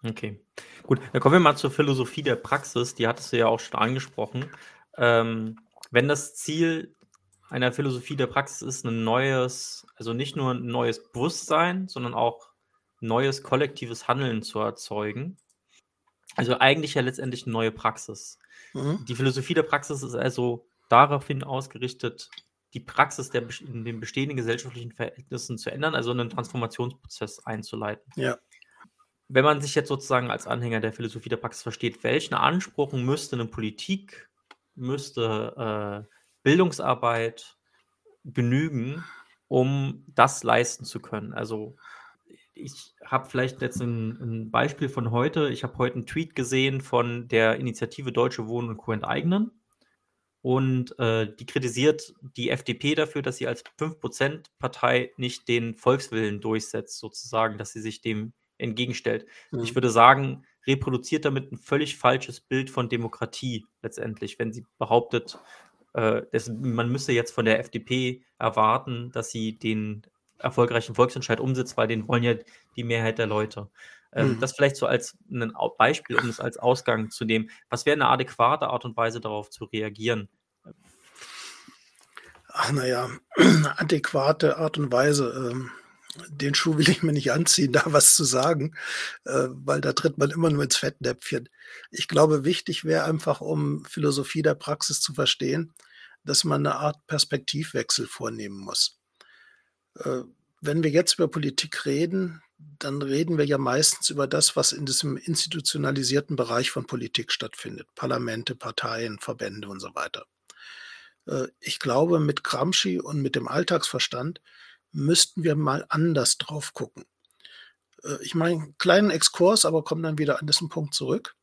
Okay, gut. Dann kommen wir mal zur Philosophie der Praxis. Die hattest du ja auch schon angesprochen. Ähm, wenn das Ziel einer Philosophie der Praxis ist, ein neues, also nicht nur ein neues Bewusstsein, sondern auch neues kollektives Handeln zu erzeugen. Also eigentlich ja letztendlich eine neue Praxis. Mhm. Die Philosophie der Praxis ist also daraufhin ausgerichtet, die Praxis der, in den bestehenden gesellschaftlichen Verhältnissen zu ändern, also einen Transformationsprozess einzuleiten. Ja. Wenn man sich jetzt sozusagen als Anhänger der Philosophie der Praxis versteht, welchen Anspruch müsste eine Politik, müsste äh, Bildungsarbeit genügen, um das leisten zu können? Also ich habe vielleicht jetzt ein, ein, Beispiel von heute. Ich habe heute einen Tweet gesehen von der Initiative Deutsche Wohnen und Co. enteignen. Und äh, die kritisiert die FDP dafür, dass sie als 5%-Partei nicht den Volkswillen durchsetzt, sozusagen, dass sie sich dem entgegenstellt. Mhm. Ich würde sagen, reproduziert damit ein völlig falsches Bild von Demokratie letztendlich, wenn sie behauptet, äh, dass, man müsse jetzt von der FDP erwarten, dass sie den erfolgreichen Volksentscheid umsetzt, weil den wollen ja die Mehrheit der Leute. Ähm, mhm. Das vielleicht so als ein Beispiel, um es als Ausgang zu nehmen. Was wäre eine adäquate Art und Weise, darauf zu reagieren? Ach, naja, eine adäquate Art und Weise. Ähm, den Schuh will ich mir nicht anziehen, da was zu sagen, äh, weil da tritt man immer nur ins Fettnäpfchen. Ich glaube, wichtig wäre einfach, um Philosophie der Praxis zu verstehen, dass man eine Art Perspektivwechsel vornehmen muss. Äh, wenn wir jetzt über Politik reden, dann reden wir ja meistens über das, was in diesem institutionalisierten Bereich von Politik stattfindet. Parlamente, Parteien, Verbände und so weiter. Äh, ich glaube, mit Gramsci und mit dem Alltagsverstand müssten wir mal anders drauf gucken. Äh, ich meine, kleinen Exkurs, aber komme dann wieder an diesen Punkt zurück.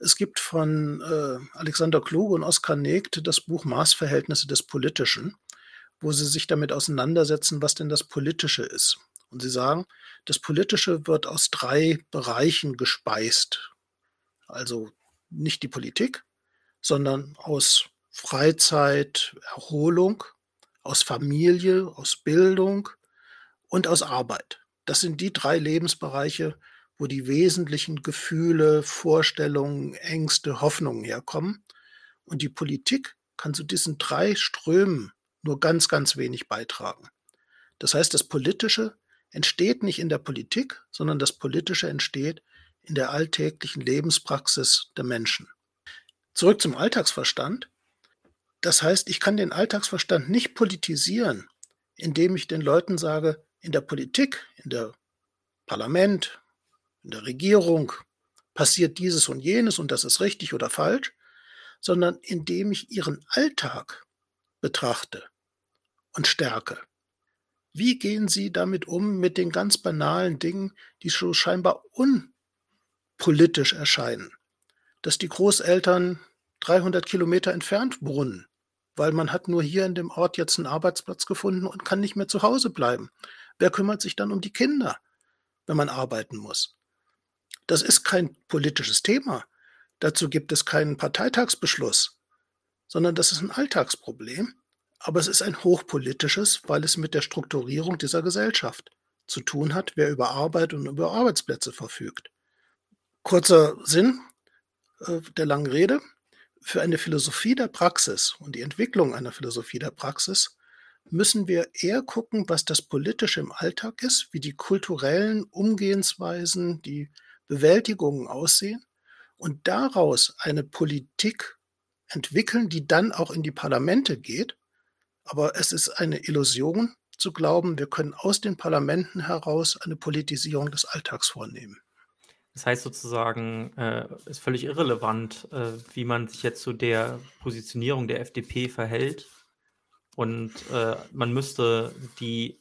Es gibt von Alexander Kluge und Oskar Negт das Buch Maßverhältnisse des Politischen, wo sie sich damit auseinandersetzen, was denn das Politische ist. Und sie sagen, das Politische wird aus drei Bereichen gespeist. Also nicht die Politik, sondern aus Freizeit, Erholung, aus Familie, aus Bildung und aus Arbeit. Das sind die drei Lebensbereiche, wo die wesentlichen Gefühle, Vorstellungen, Ängste, Hoffnungen herkommen. Und die Politik kann zu diesen drei Strömen nur ganz, ganz wenig beitragen. Das heißt, das Politische entsteht nicht in der Politik, sondern das Politische entsteht in der alltäglichen Lebenspraxis der Menschen. Zurück zum Alltagsverstand. Das heißt, ich kann den Alltagsverstand nicht politisieren, indem ich den Leuten sage, in der Politik, in der Parlament, in der Regierung passiert dieses und jenes und das ist richtig oder falsch, sondern indem ich ihren Alltag betrachte und stärke. Wie gehen Sie damit um mit den ganz banalen Dingen, die so scheinbar unpolitisch erscheinen? Dass die Großeltern 300 Kilometer entfernt wohnen, weil man hat nur hier in dem Ort jetzt einen Arbeitsplatz gefunden und kann nicht mehr zu Hause bleiben. Wer kümmert sich dann um die Kinder, wenn man arbeiten muss? Das ist kein politisches Thema. Dazu gibt es keinen Parteitagsbeschluss, sondern das ist ein Alltagsproblem. Aber es ist ein hochpolitisches, weil es mit der Strukturierung dieser Gesellschaft zu tun hat, wer über Arbeit und über Arbeitsplätze verfügt. Kurzer Sinn äh, der langen Rede. Für eine Philosophie der Praxis und die Entwicklung einer Philosophie der Praxis müssen wir eher gucken, was das Politische im Alltag ist, wie die kulturellen Umgehensweisen, die Bewältigungen aussehen und daraus eine Politik entwickeln, die dann auch in die Parlamente geht. Aber es ist eine Illusion zu glauben, wir können aus den Parlamenten heraus eine Politisierung des Alltags vornehmen. Das heißt sozusagen, äh, ist völlig irrelevant, äh, wie man sich jetzt zu der Positionierung der FDP verhält. Und äh, man müsste die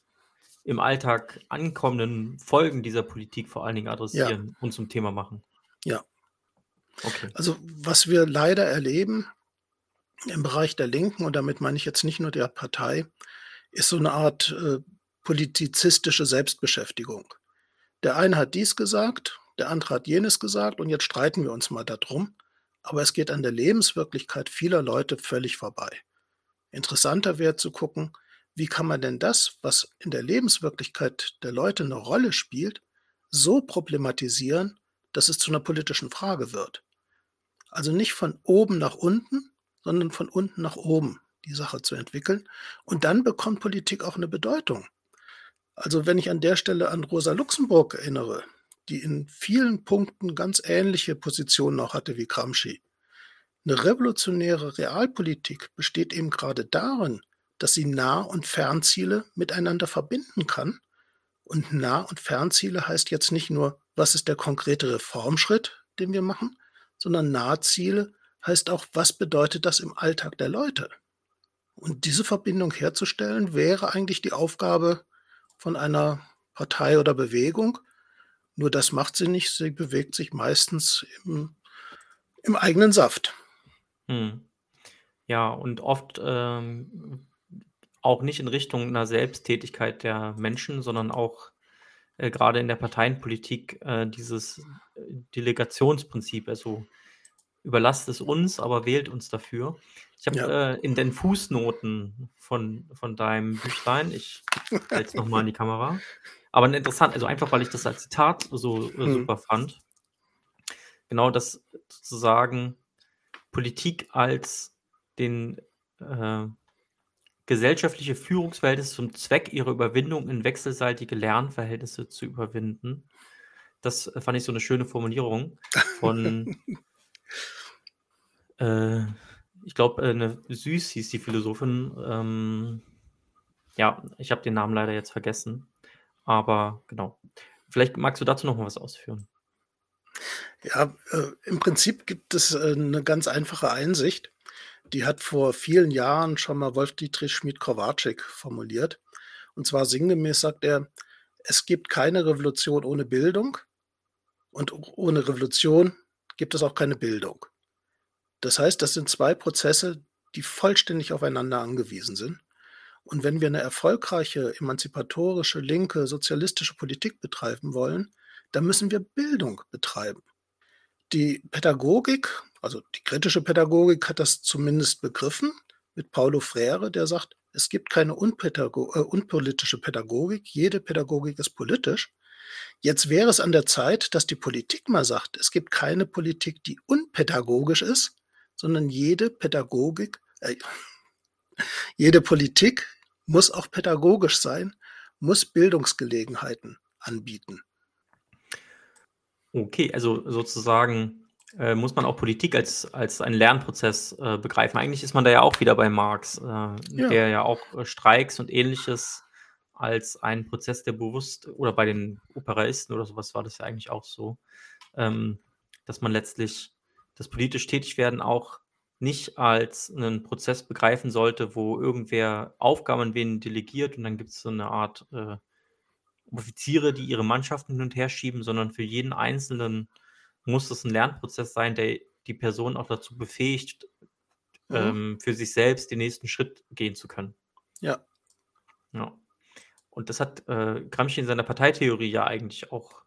im Alltag ankommenden Folgen dieser Politik vor allen Dingen adressieren ja. und zum Thema machen. Ja. Okay. Also was wir leider erleben im Bereich der Linken, und damit meine ich jetzt nicht nur der Partei, ist so eine Art äh, politizistische Selbstbeschäftigung. Der eine hat dies gesagt der andere hat jenes gesagt und jetzt streiten wir uns mal darum. Aber es geht an der Lebenswirklichkeit vieler Leute völlig vorbei. Interessanter wäre zu gucken, wie kann man denn das, was in der Lebenswirklichkeit der Leute eine Rolle spielt, so problematisieren, dass es zu einer politischen Frage wird. Also nicht von oben nach unten, sondern von unten nach oben die Sache zu entwickeln. Und dann bekommt Politik auch eine Bedeutung. Also wenn ich an der Stelle an Rosa Luxemburg erinnere, die in vielen Punkten ganz ähnliche Positionen auch hatte wie Gramsci. Eine revolutionäre Realpolitik besteht eben gerade darin, dass sie Nah- und Fernziele miteinander verbinden kann. Und Nah- und Fernziele heißt jetzt nicht nur, was ist der konkrete Reformschritt, den wir machen, sondern Nahziele heißt auch, was bedeutet das im Alltag der Leute. Und diese Verbindung herzustellen, wäre eigentlich die Aufgabe von einer Partei oder Bewegung. Nur das macht sie nicht. Sie bewegt sich meistens im, im eigenen Saft. Hm. Ja, und oft ähm, auch nicht in Richtung einer Selbsttätigkeit der Menschen, sondern auch äh, gerade in der Parteienpolitik äh, dieses Delegationsprinzip. Also überlasst es uns, aber wählt uns dafür. Ich habe ja. äh, in den Fußnoten von, von deinem Büchlein, ich halte es nochmal in die Kamera, aber interessant, also einfach, weil ich das als Zitat so äh, mhm. super fand. Genau das sozusagen Politik als den äh, gesellschaftliche Führungsverhältnisse zum Zweck ihrer Überwindung in wechselseitige Lernverhältnisse zu überwinden. Das äh, fand ich so eine schöne Formulierung von, äh, ich glaube, eine Süß hieß die Philosophin. Ähm, ja, ich habe den Namen leider jetzt vergessen. Aber genau. Vielleicht magst du dazu noch mal was ausführen. Ja, äh, im Prinzip gibt es äh, 'ne ganz einfache Einsicht. Die hat vor vielen Jahren schon mal Wolf-Dietrich Schmidt-Kowalczyk formuliert. Und zwar sinngemäß sagt er: „Es gibt keine Revolution ohne Bildung und ohne Revolution gibt es auch keine Bildung.“ Das heißt, das sind zwei Prozesse, die vollständig aufeinander angewiesen sind. Und wenn wir eine erfolgreiche, emanzipatorische, linke, sozialistische Politik betreiben wollen, dann müssen wir Bildung betreiben. Die Pädagogik, also die kritische Pädagogik hat das zumindest begriffen mit Paulo Freire, der sagt, es gibt keine unpädago äh, unpolitische Pädagogik, jede Pädagogik ist politisch. Jetzt wäre es an der Zeit, dass die Politik mal sagt, es gibt keine Politik, die unpädagogisch ist, sondern jede Pädagogik, äh, jede Politik muss auch pädagogisch sein, muss Bildungsgelegenheiten anbieten. Okay, also sozusagen äh, muss man auch Politik als, als einen Lernprozess äh, begreifen. Eigentlich ist man da ja auch wieder bei Marx, äh, ja. der ja auch äh, Streiks und ähnliches als einen Prozess, der bewusst, oder bei den Operaisten oder sowas war das ja eigentlich auch so, ähm, dass man letztlich das politisch Tätigwerden auch nicht als einen Prozess begreifen sollte, wo irgendwer Aufgaben an wen delegiert und dann gibt es so eine Art äh, Offiziere, die ihre Mannschaften hin und her schieben, sondern für jeden Einzelnen muss es ein Lernprozess sein, der die Person auch dazu befähigt, mhm. ähm, für sich selbst den nächsten Schritt gehen zu können. Ja. Ja. Und das hat äh, Gramsci in seiner Parteitheorie ja eigentlich auch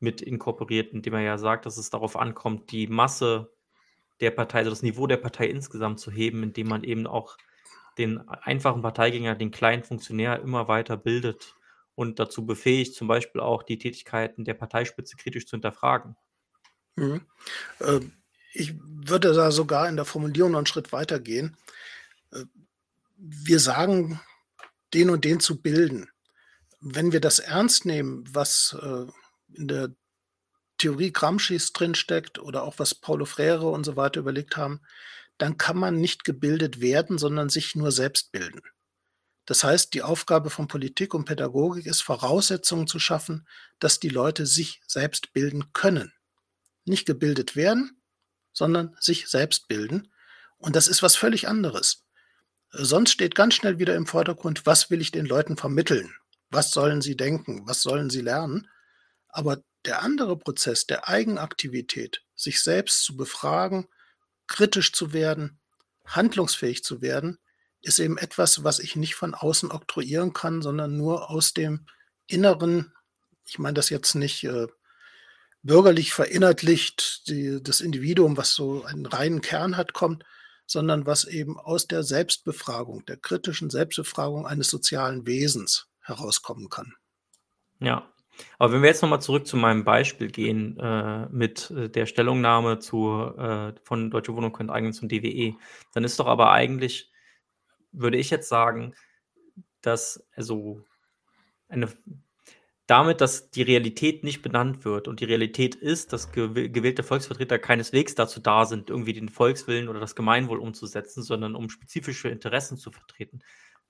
mit inkorporiert, indem er ja sagt, dass es darauf ankommt, die Masse der Partei, also das Niveau der Partei insgesamt zu heben, indem man eben auch den einfachen Parteigänger, den kleinen Funktionär immer weiter bildet und dazu befähigt, zum Beispiel auch die Tätigkeiten der Parteispitze kritisch zu hinterfragen. Mhm. Äh, ich würde da sogar in der Formulierung noch einen Schritt weiter gehen. Äh, wir sagen, den und den zu bilden. Wenn wir das ernst nehmen, was äh, in der Theorie Gramscis drinsteckt oder auch was Paulo Freire und so weiter überlegt haben, dann kann man nicht gebildet werden, sondern sich nur selbst bilden. Das heißt, die Aufgabe von Politik und Pädagogik ist, Voraussetzungen zu schaffen, dass die Leute sich selbst bilden können. Nicht gebildet werden, sondern sich selbst bilden. Und das ist was völlig anderes. Sonst steht ganz schnell wieder im Vordergrund, was will ich den Leuten vermitteln? Was sollen sie denken? Was sollen sie lernen? Aber der andere Prozess der Eigenaktivität, sich selbst zu befragen, kritisch zu werden, handlungsfähig zu werden, ist eben etwas, was ich nicht von außen oktroyieren kann, sondern nur aus dem Inneren, ich meine das jetzt nicht äh, bürgerlich verinnerlicht, die, das Individuum, was so einen reinen Kern hat, kommt, sondern was eben aus der Selbstbefragung, der kritischen Selbstbefragung eines sozialen Wesens herauskommen kann. Ja, aber wenn wir jetzt nochmal zurück zu meinem Beispiel gehen, äh, mit äh, der Stellungnahme zu, äh, von Deutsche Wohnung und Eignen zum DWE, dann ist doch aber eigentlich würde ich jetzt sagen, dass also eine damit, dass die Realität nicht benannt wird und die Realität ist, dass gewählte Volksvertreter keineswegs dazu da sind, irgendwie den Volkswillen oder das Gemeinwohl umzusetzen, sondern um spezifische Interessen zu vertreten.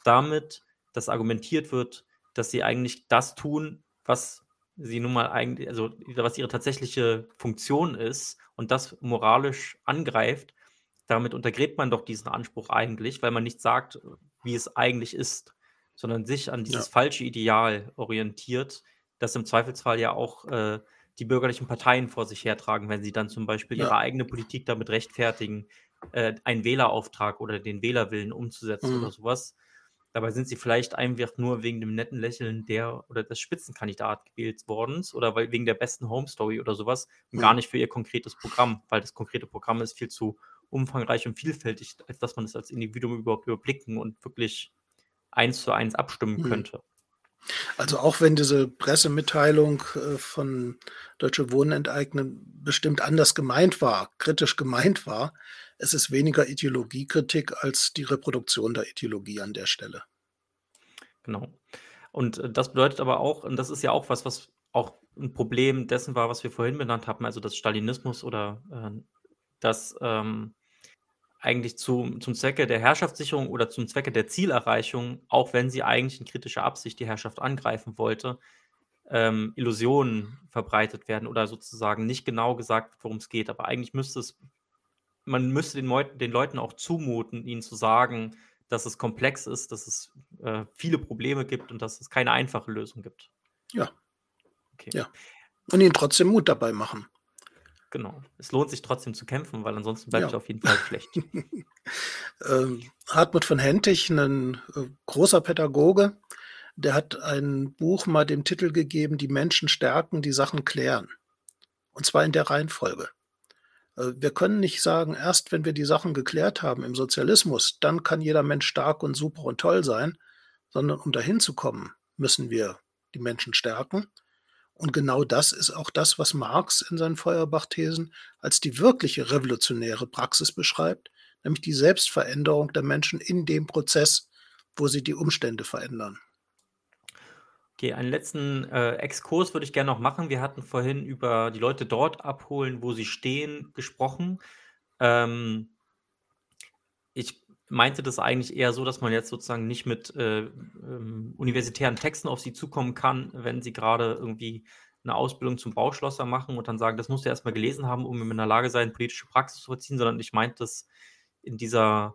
Damit, dass argumentiert wird, dass sie eigentlich das tun, was sie nun mal eigentlich, also was ihre tatsächliche Funktion ist und das moralisch angreift, damit untergräbt man doch diesen Anspruch eigentlich, weil man nicht sagt, wie es eigentlich ist, sondern sich an dieses ja. falsche Ideal orientiert, das im Zweifelsfall ja auch äh, die bürgerlichen Parteien vor sich hertragen, wenn sie dann zum Beispiel ja. ihre eigene Politik damit rechtfertigen, äh, einen Wählerauftrag oder den Wählerwillen umzusetzen mhm. oder sowas. Dabei sind sie vielleicht einfach nur wegen dem netten Lächeln der oder des Spitzenkandidat gewählt worden oder weil, wegen der besten Home Story oder sowas und mhm. gar nicht für ihr konkretes Programm, weil das konkrete Programm ist viel zu umfangreich und vielfältig, als dass man es als Individuum überhaupt überblicken und wirklich eins zu eins abstimmen mhm. könnte. Also auch wenn diese Pressemitteilung äh, von Deutsche Wohnen enteignen bestimmt anders gemeint war, kritisch gemeint war, es ist weniger Ideologiekritik als die Reproduktion der Ideologie an der Stelle. Genau. Und äh, das bedeutet aber auch, und das ist ja auch was, was auch ein Problem dessen war, was wir vorhin benannt haben, also das Stalinismus oder äh, dass ähm, eigentlich zu, zum Zwecke der Herrschaftssicherung oder zum Zwecke der Zielerreichung, auch wenn sie eigentlich in kritischer Absicht die Herrschaft angreifen wollte, ähm, Illusionen verbreitet werden oder sozusagen nicht genau gesagt, worum es geht. Aber eigentlich müsste es, man müsste den, Meut den Leuten auch zumuten, ihnen zu sagen, dass es komplex ist, dass es äh, viele Probleme gibt und dass es keine einfache Lösung gibt. Ja. Okay. Ja. Und ihnen trotzdem Mut dabei machen. Genau. Es lohnt sich trotzdem zu kämpfen, weil ansonsten bleibt ja. auf jeden Fall schlecht. ähm, Hartmut von Hentig, ein äh, großer Pädagoge, der hat ein Buch mal dem Titel gegeben, Die Menschen stärken, die Sachen klären. Und zwar in der Reihenfolge. Äh, wir können nicht sagen, erst wenn wir die Sachen geklärt haben im Sozialismus, dann kann jeder Mensch stark und super und toll sein, sondern um dahin zu kommen, müssen wir die Menschen stärken und genau das ist auch das, was Marx in seinen Feuerbach-Thesen als die wirkliche revolutionäre Praxis beschreibt, nämlich die Selbstveränderung der Menschen in dem Prozess, wo sie die Umstände verändern. Okay, einen letzten äh, Exkurs würde ich gerne noch machen. Wir hatten vorhin über die Leute dort abholen, wo sie stehen, gesprochen. Ähm, ich meinte das eigentlich eher so, dass man jetzt sozusagen nicht mit äh, ähm, universitären Texten auf sie zukommen kann, wenn sie gerade irgendwie eine Ausbildung zum Bauschlosser machen und dann sagen, das musst du erstmal gelesen haben, um in der Lage sein, politische Praxis zu verziehen, sondern ich meinte das in dieser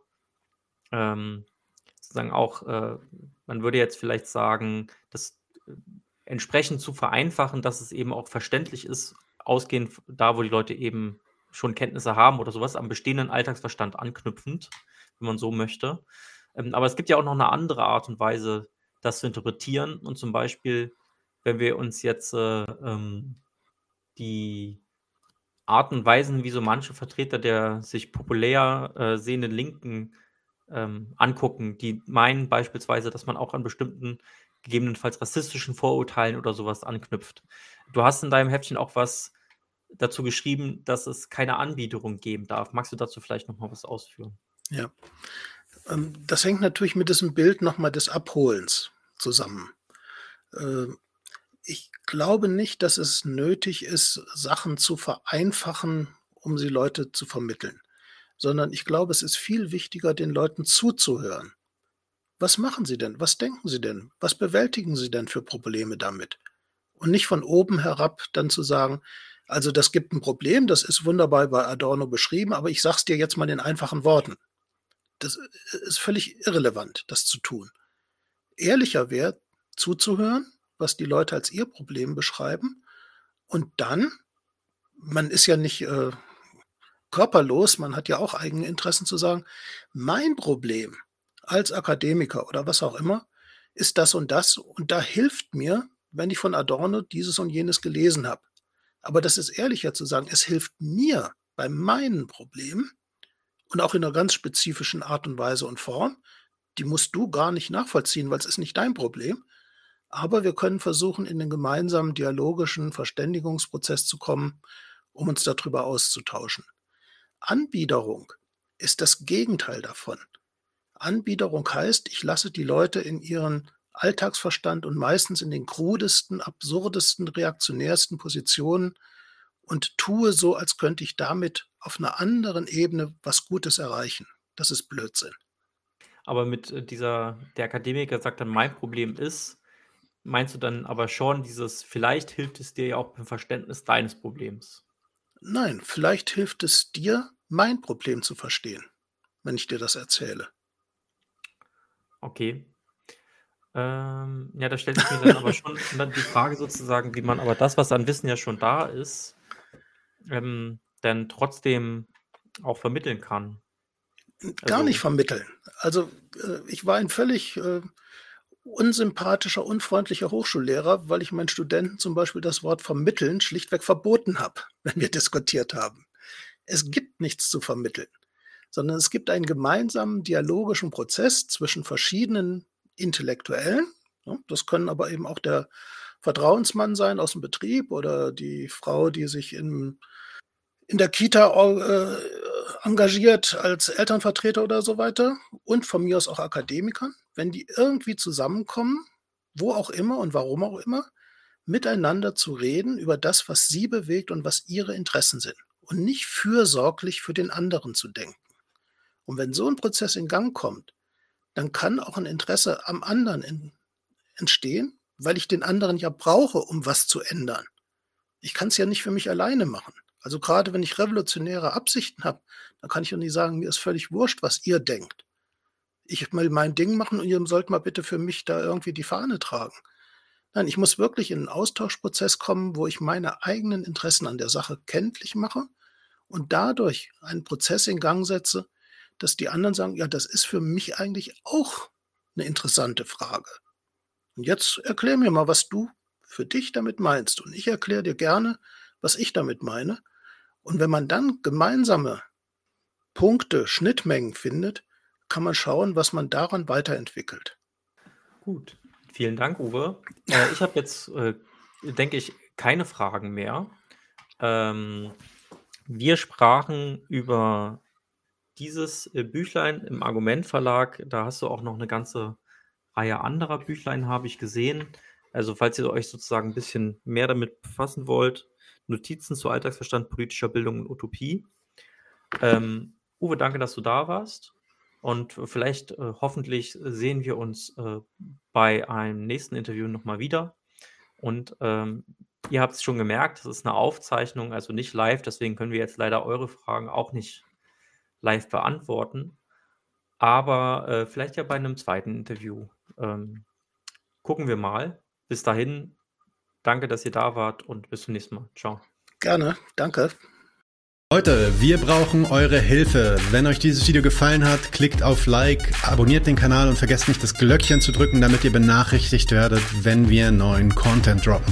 ähm, sozusagen auch, äh, man würde jetzt vielleicht sagen, das äh, entsprechend zu vereinfachen, dass es eben auch verständlich ist, ausgehend da, wo die Leute eben schon Kenntnisse haben oder sowas, am bestehenden Alltagsverstand anknüpfend, wenn man so möchte. Ähm, aber es gibt ja auch noch eine andere Art und Weise, das zu interpretieren. Und zum Beispiel, wenn wir uns jetzt äh, ähm, die Arten und Weisen, wie so manche Vertreter der sich populär äh, sehenden Linken ähm, angucken, die meinen beispielsweise, dass man auch an bestimmten gegebenenfalls rassistischen Vorurteilen oder sowas anknüpft. Du hast in deinem Heftchen auch was dazu geschrieben, dass es keine Anbiederung geben darf. Magst du dazu vielleicht noch mal was ausführen? Ja. Ähm, das hängt natürlich mit diesem Bild noch mal des Abholens zusammen. Ähm, ich glaube nicht, dass es nötig ist, Sachen zu vereinfachen, um sie Leute zu vermitteln, sondern ich glaube, es ist viel wichtiger, den Leuten zuzuhören. Was machen sie denn? Was denken sie denn? Was bewältigen sie denn für Probleme damit? Und nicht von oben herab dann zu sagen, also das gibt ein Problem, das ist wunderbar bei Adorno beschrieben, aber ich sage es dir jetzt mal in einfachen Worten. Das äh, ist völlig irrelevant, das zu tun. Ehrlicher wäre, zuzuhören, was die Leute als ihr Problem beschreiben. Und dann, man ist ja nicht äh, körperlos, man hat ja auch eigene Interessen zu sagen, mein Problem als Akademiker oder was auch immer ist das und das. Und da hilft mir, wenn ich von Adorno dieses und jenes gelesen habe. Aber das ist ehrlicher zu sagen, es hilft mir bei meinen Problemen und auch in einer ganz spezifischen Art und Weise und Form. Die musst du gar nicht nachvollziehen, weil es ist nicht dein Problem. Aber wir können versuchen, in den gemeinsamen dialogischen Verständigungsprozess zu kommen, um uns darüber auszutauschen. Anbiederung ist das Gegenteil davon. Anbiederung heißt, ich lasse die Leute in ihren Alltagsverstand und meistens in den krudesten, absurdesten, reaktionärsten Positionen und tue so, als könnte ich damit auf einer anderen Ebene was Gutes erreichen. Das ist Blödsinn. Aber mit äh, dieser, der Akademiker sagt dann, mein Problem ist, meinst du dann aber schon dieses, vielleicht hilft es dir ja auch beim Verständnis deines Problems? Nein, vielleicht hilft es dir, mein Problem zu verstehen, wenn ich dir das erzähle. Okay. Ähm, ja, da stellt sich mir dann aber schon dann die Frage sozusagen, wie man aber das, was an Wissen ja schon da ist, ähm, dann trotzdem auch vermitteln kann. Gar also, nicht vermitteln. Also äh, ich war ein völlig äh, unsympathischer, unfreundlicher Hochschullehrer, weil ich meinen Studenten zum Beispiel das Wort vermitteln schlichtweg verboten habe, wenn wir diskutiert haben. Es gibt nichts zu vermitteln, sondern es gibt einen gemeinsamen dialogischen Prozess zwischen verschiedenen Intellektuellen. Das können aber eben auch der Vertrauensmann sein aus dem Betrieb oder die Frau, die sich in, in der Kita äh, engagiert als Elternvertreter oder so weiter und von mir aus auch Akademikern, wenn die irgendwie zusammenkommen, wo auch immer und warum auch immer, miteinander zu reden über das, was sie bewegt und was ihre Interessen sind und nicht fürsorglich für den anderen zu denken. Und wenn so ein Prozess in Gang kommt, dann kann auch ein Interesse am anderen in, entstehen, weil ich den anderen ja brauche, um was zu ändern. Ich kann es ja nicht für mich alleine machen. Also gerade wenn ich revolutionäre Absichten habe, dann kann ich doch nicht sagen, mir ist völlig wurscht, was ihr denkt. Ich will mein Ding machen und ihr sollt mal bitte für mich da irgendwie die Fahne tragen. Nein, ich muss wirklich in einen Austauschprozess kommen, wo ich meine eigenen Interessen an der Sache kenntlich mache und dadurch einen Prozess in Gang setze, dass die anderen sagen, ja, das ist für mich eigentlich auch eine interessante Frage. Und jetzt erklär mir mal, was du für dich damit meinst. Und ich erkläre dir gerne, was ich damit meine. Und wenn man dann gemeinsame Punkte, Schnittmengen findet, kann man schauen, was man daran weiterentwickelt. Gut, vielen Dank, Uwe. Äh, ich habe jetzt, äh, denke ich, keine Fragen mehr. Ähm, wir sprachen über dieses äh, Büchlein im Argument Verlag. Da hast du auch noch eine ganze Reihe anderer Büchlein, habe ich gesehen. Also falls ihr euch sozusagen ein bisschen mehr damit befassen wollt, Notizen zu Alltagsverstand, politischer Bildung und Utopie. Ähm, Uwe, danke, dass du da warst. Und vielleicht, äh, hoffentlich sehen wir uns äh, bei einem nächsten Interview nochmal wieder. Und ähm, ihr habt es schon gemerkt, es ist eine Aufzeichnung, also nicht live. Deswegen können wir jetzt leider eure Fragen auch nicht live beantworten. Aber äh, vielleicht ja bei einem zweiten Interview. Ähm, gucken wir mal. Bis dahin, danke, dass ihr da wart und bis zum nächsten Mal. Ciao. Gerne, danke. Leute, wir brauchen eure Hilfe. Wenn euch dieses Video gefallen hat, klickt auf Like, abonniert den Kanal und vergesst nicht das Glöckchen zu drücken, damit ihr benachrichtigt werdet, wenn wir neuen Content droppen.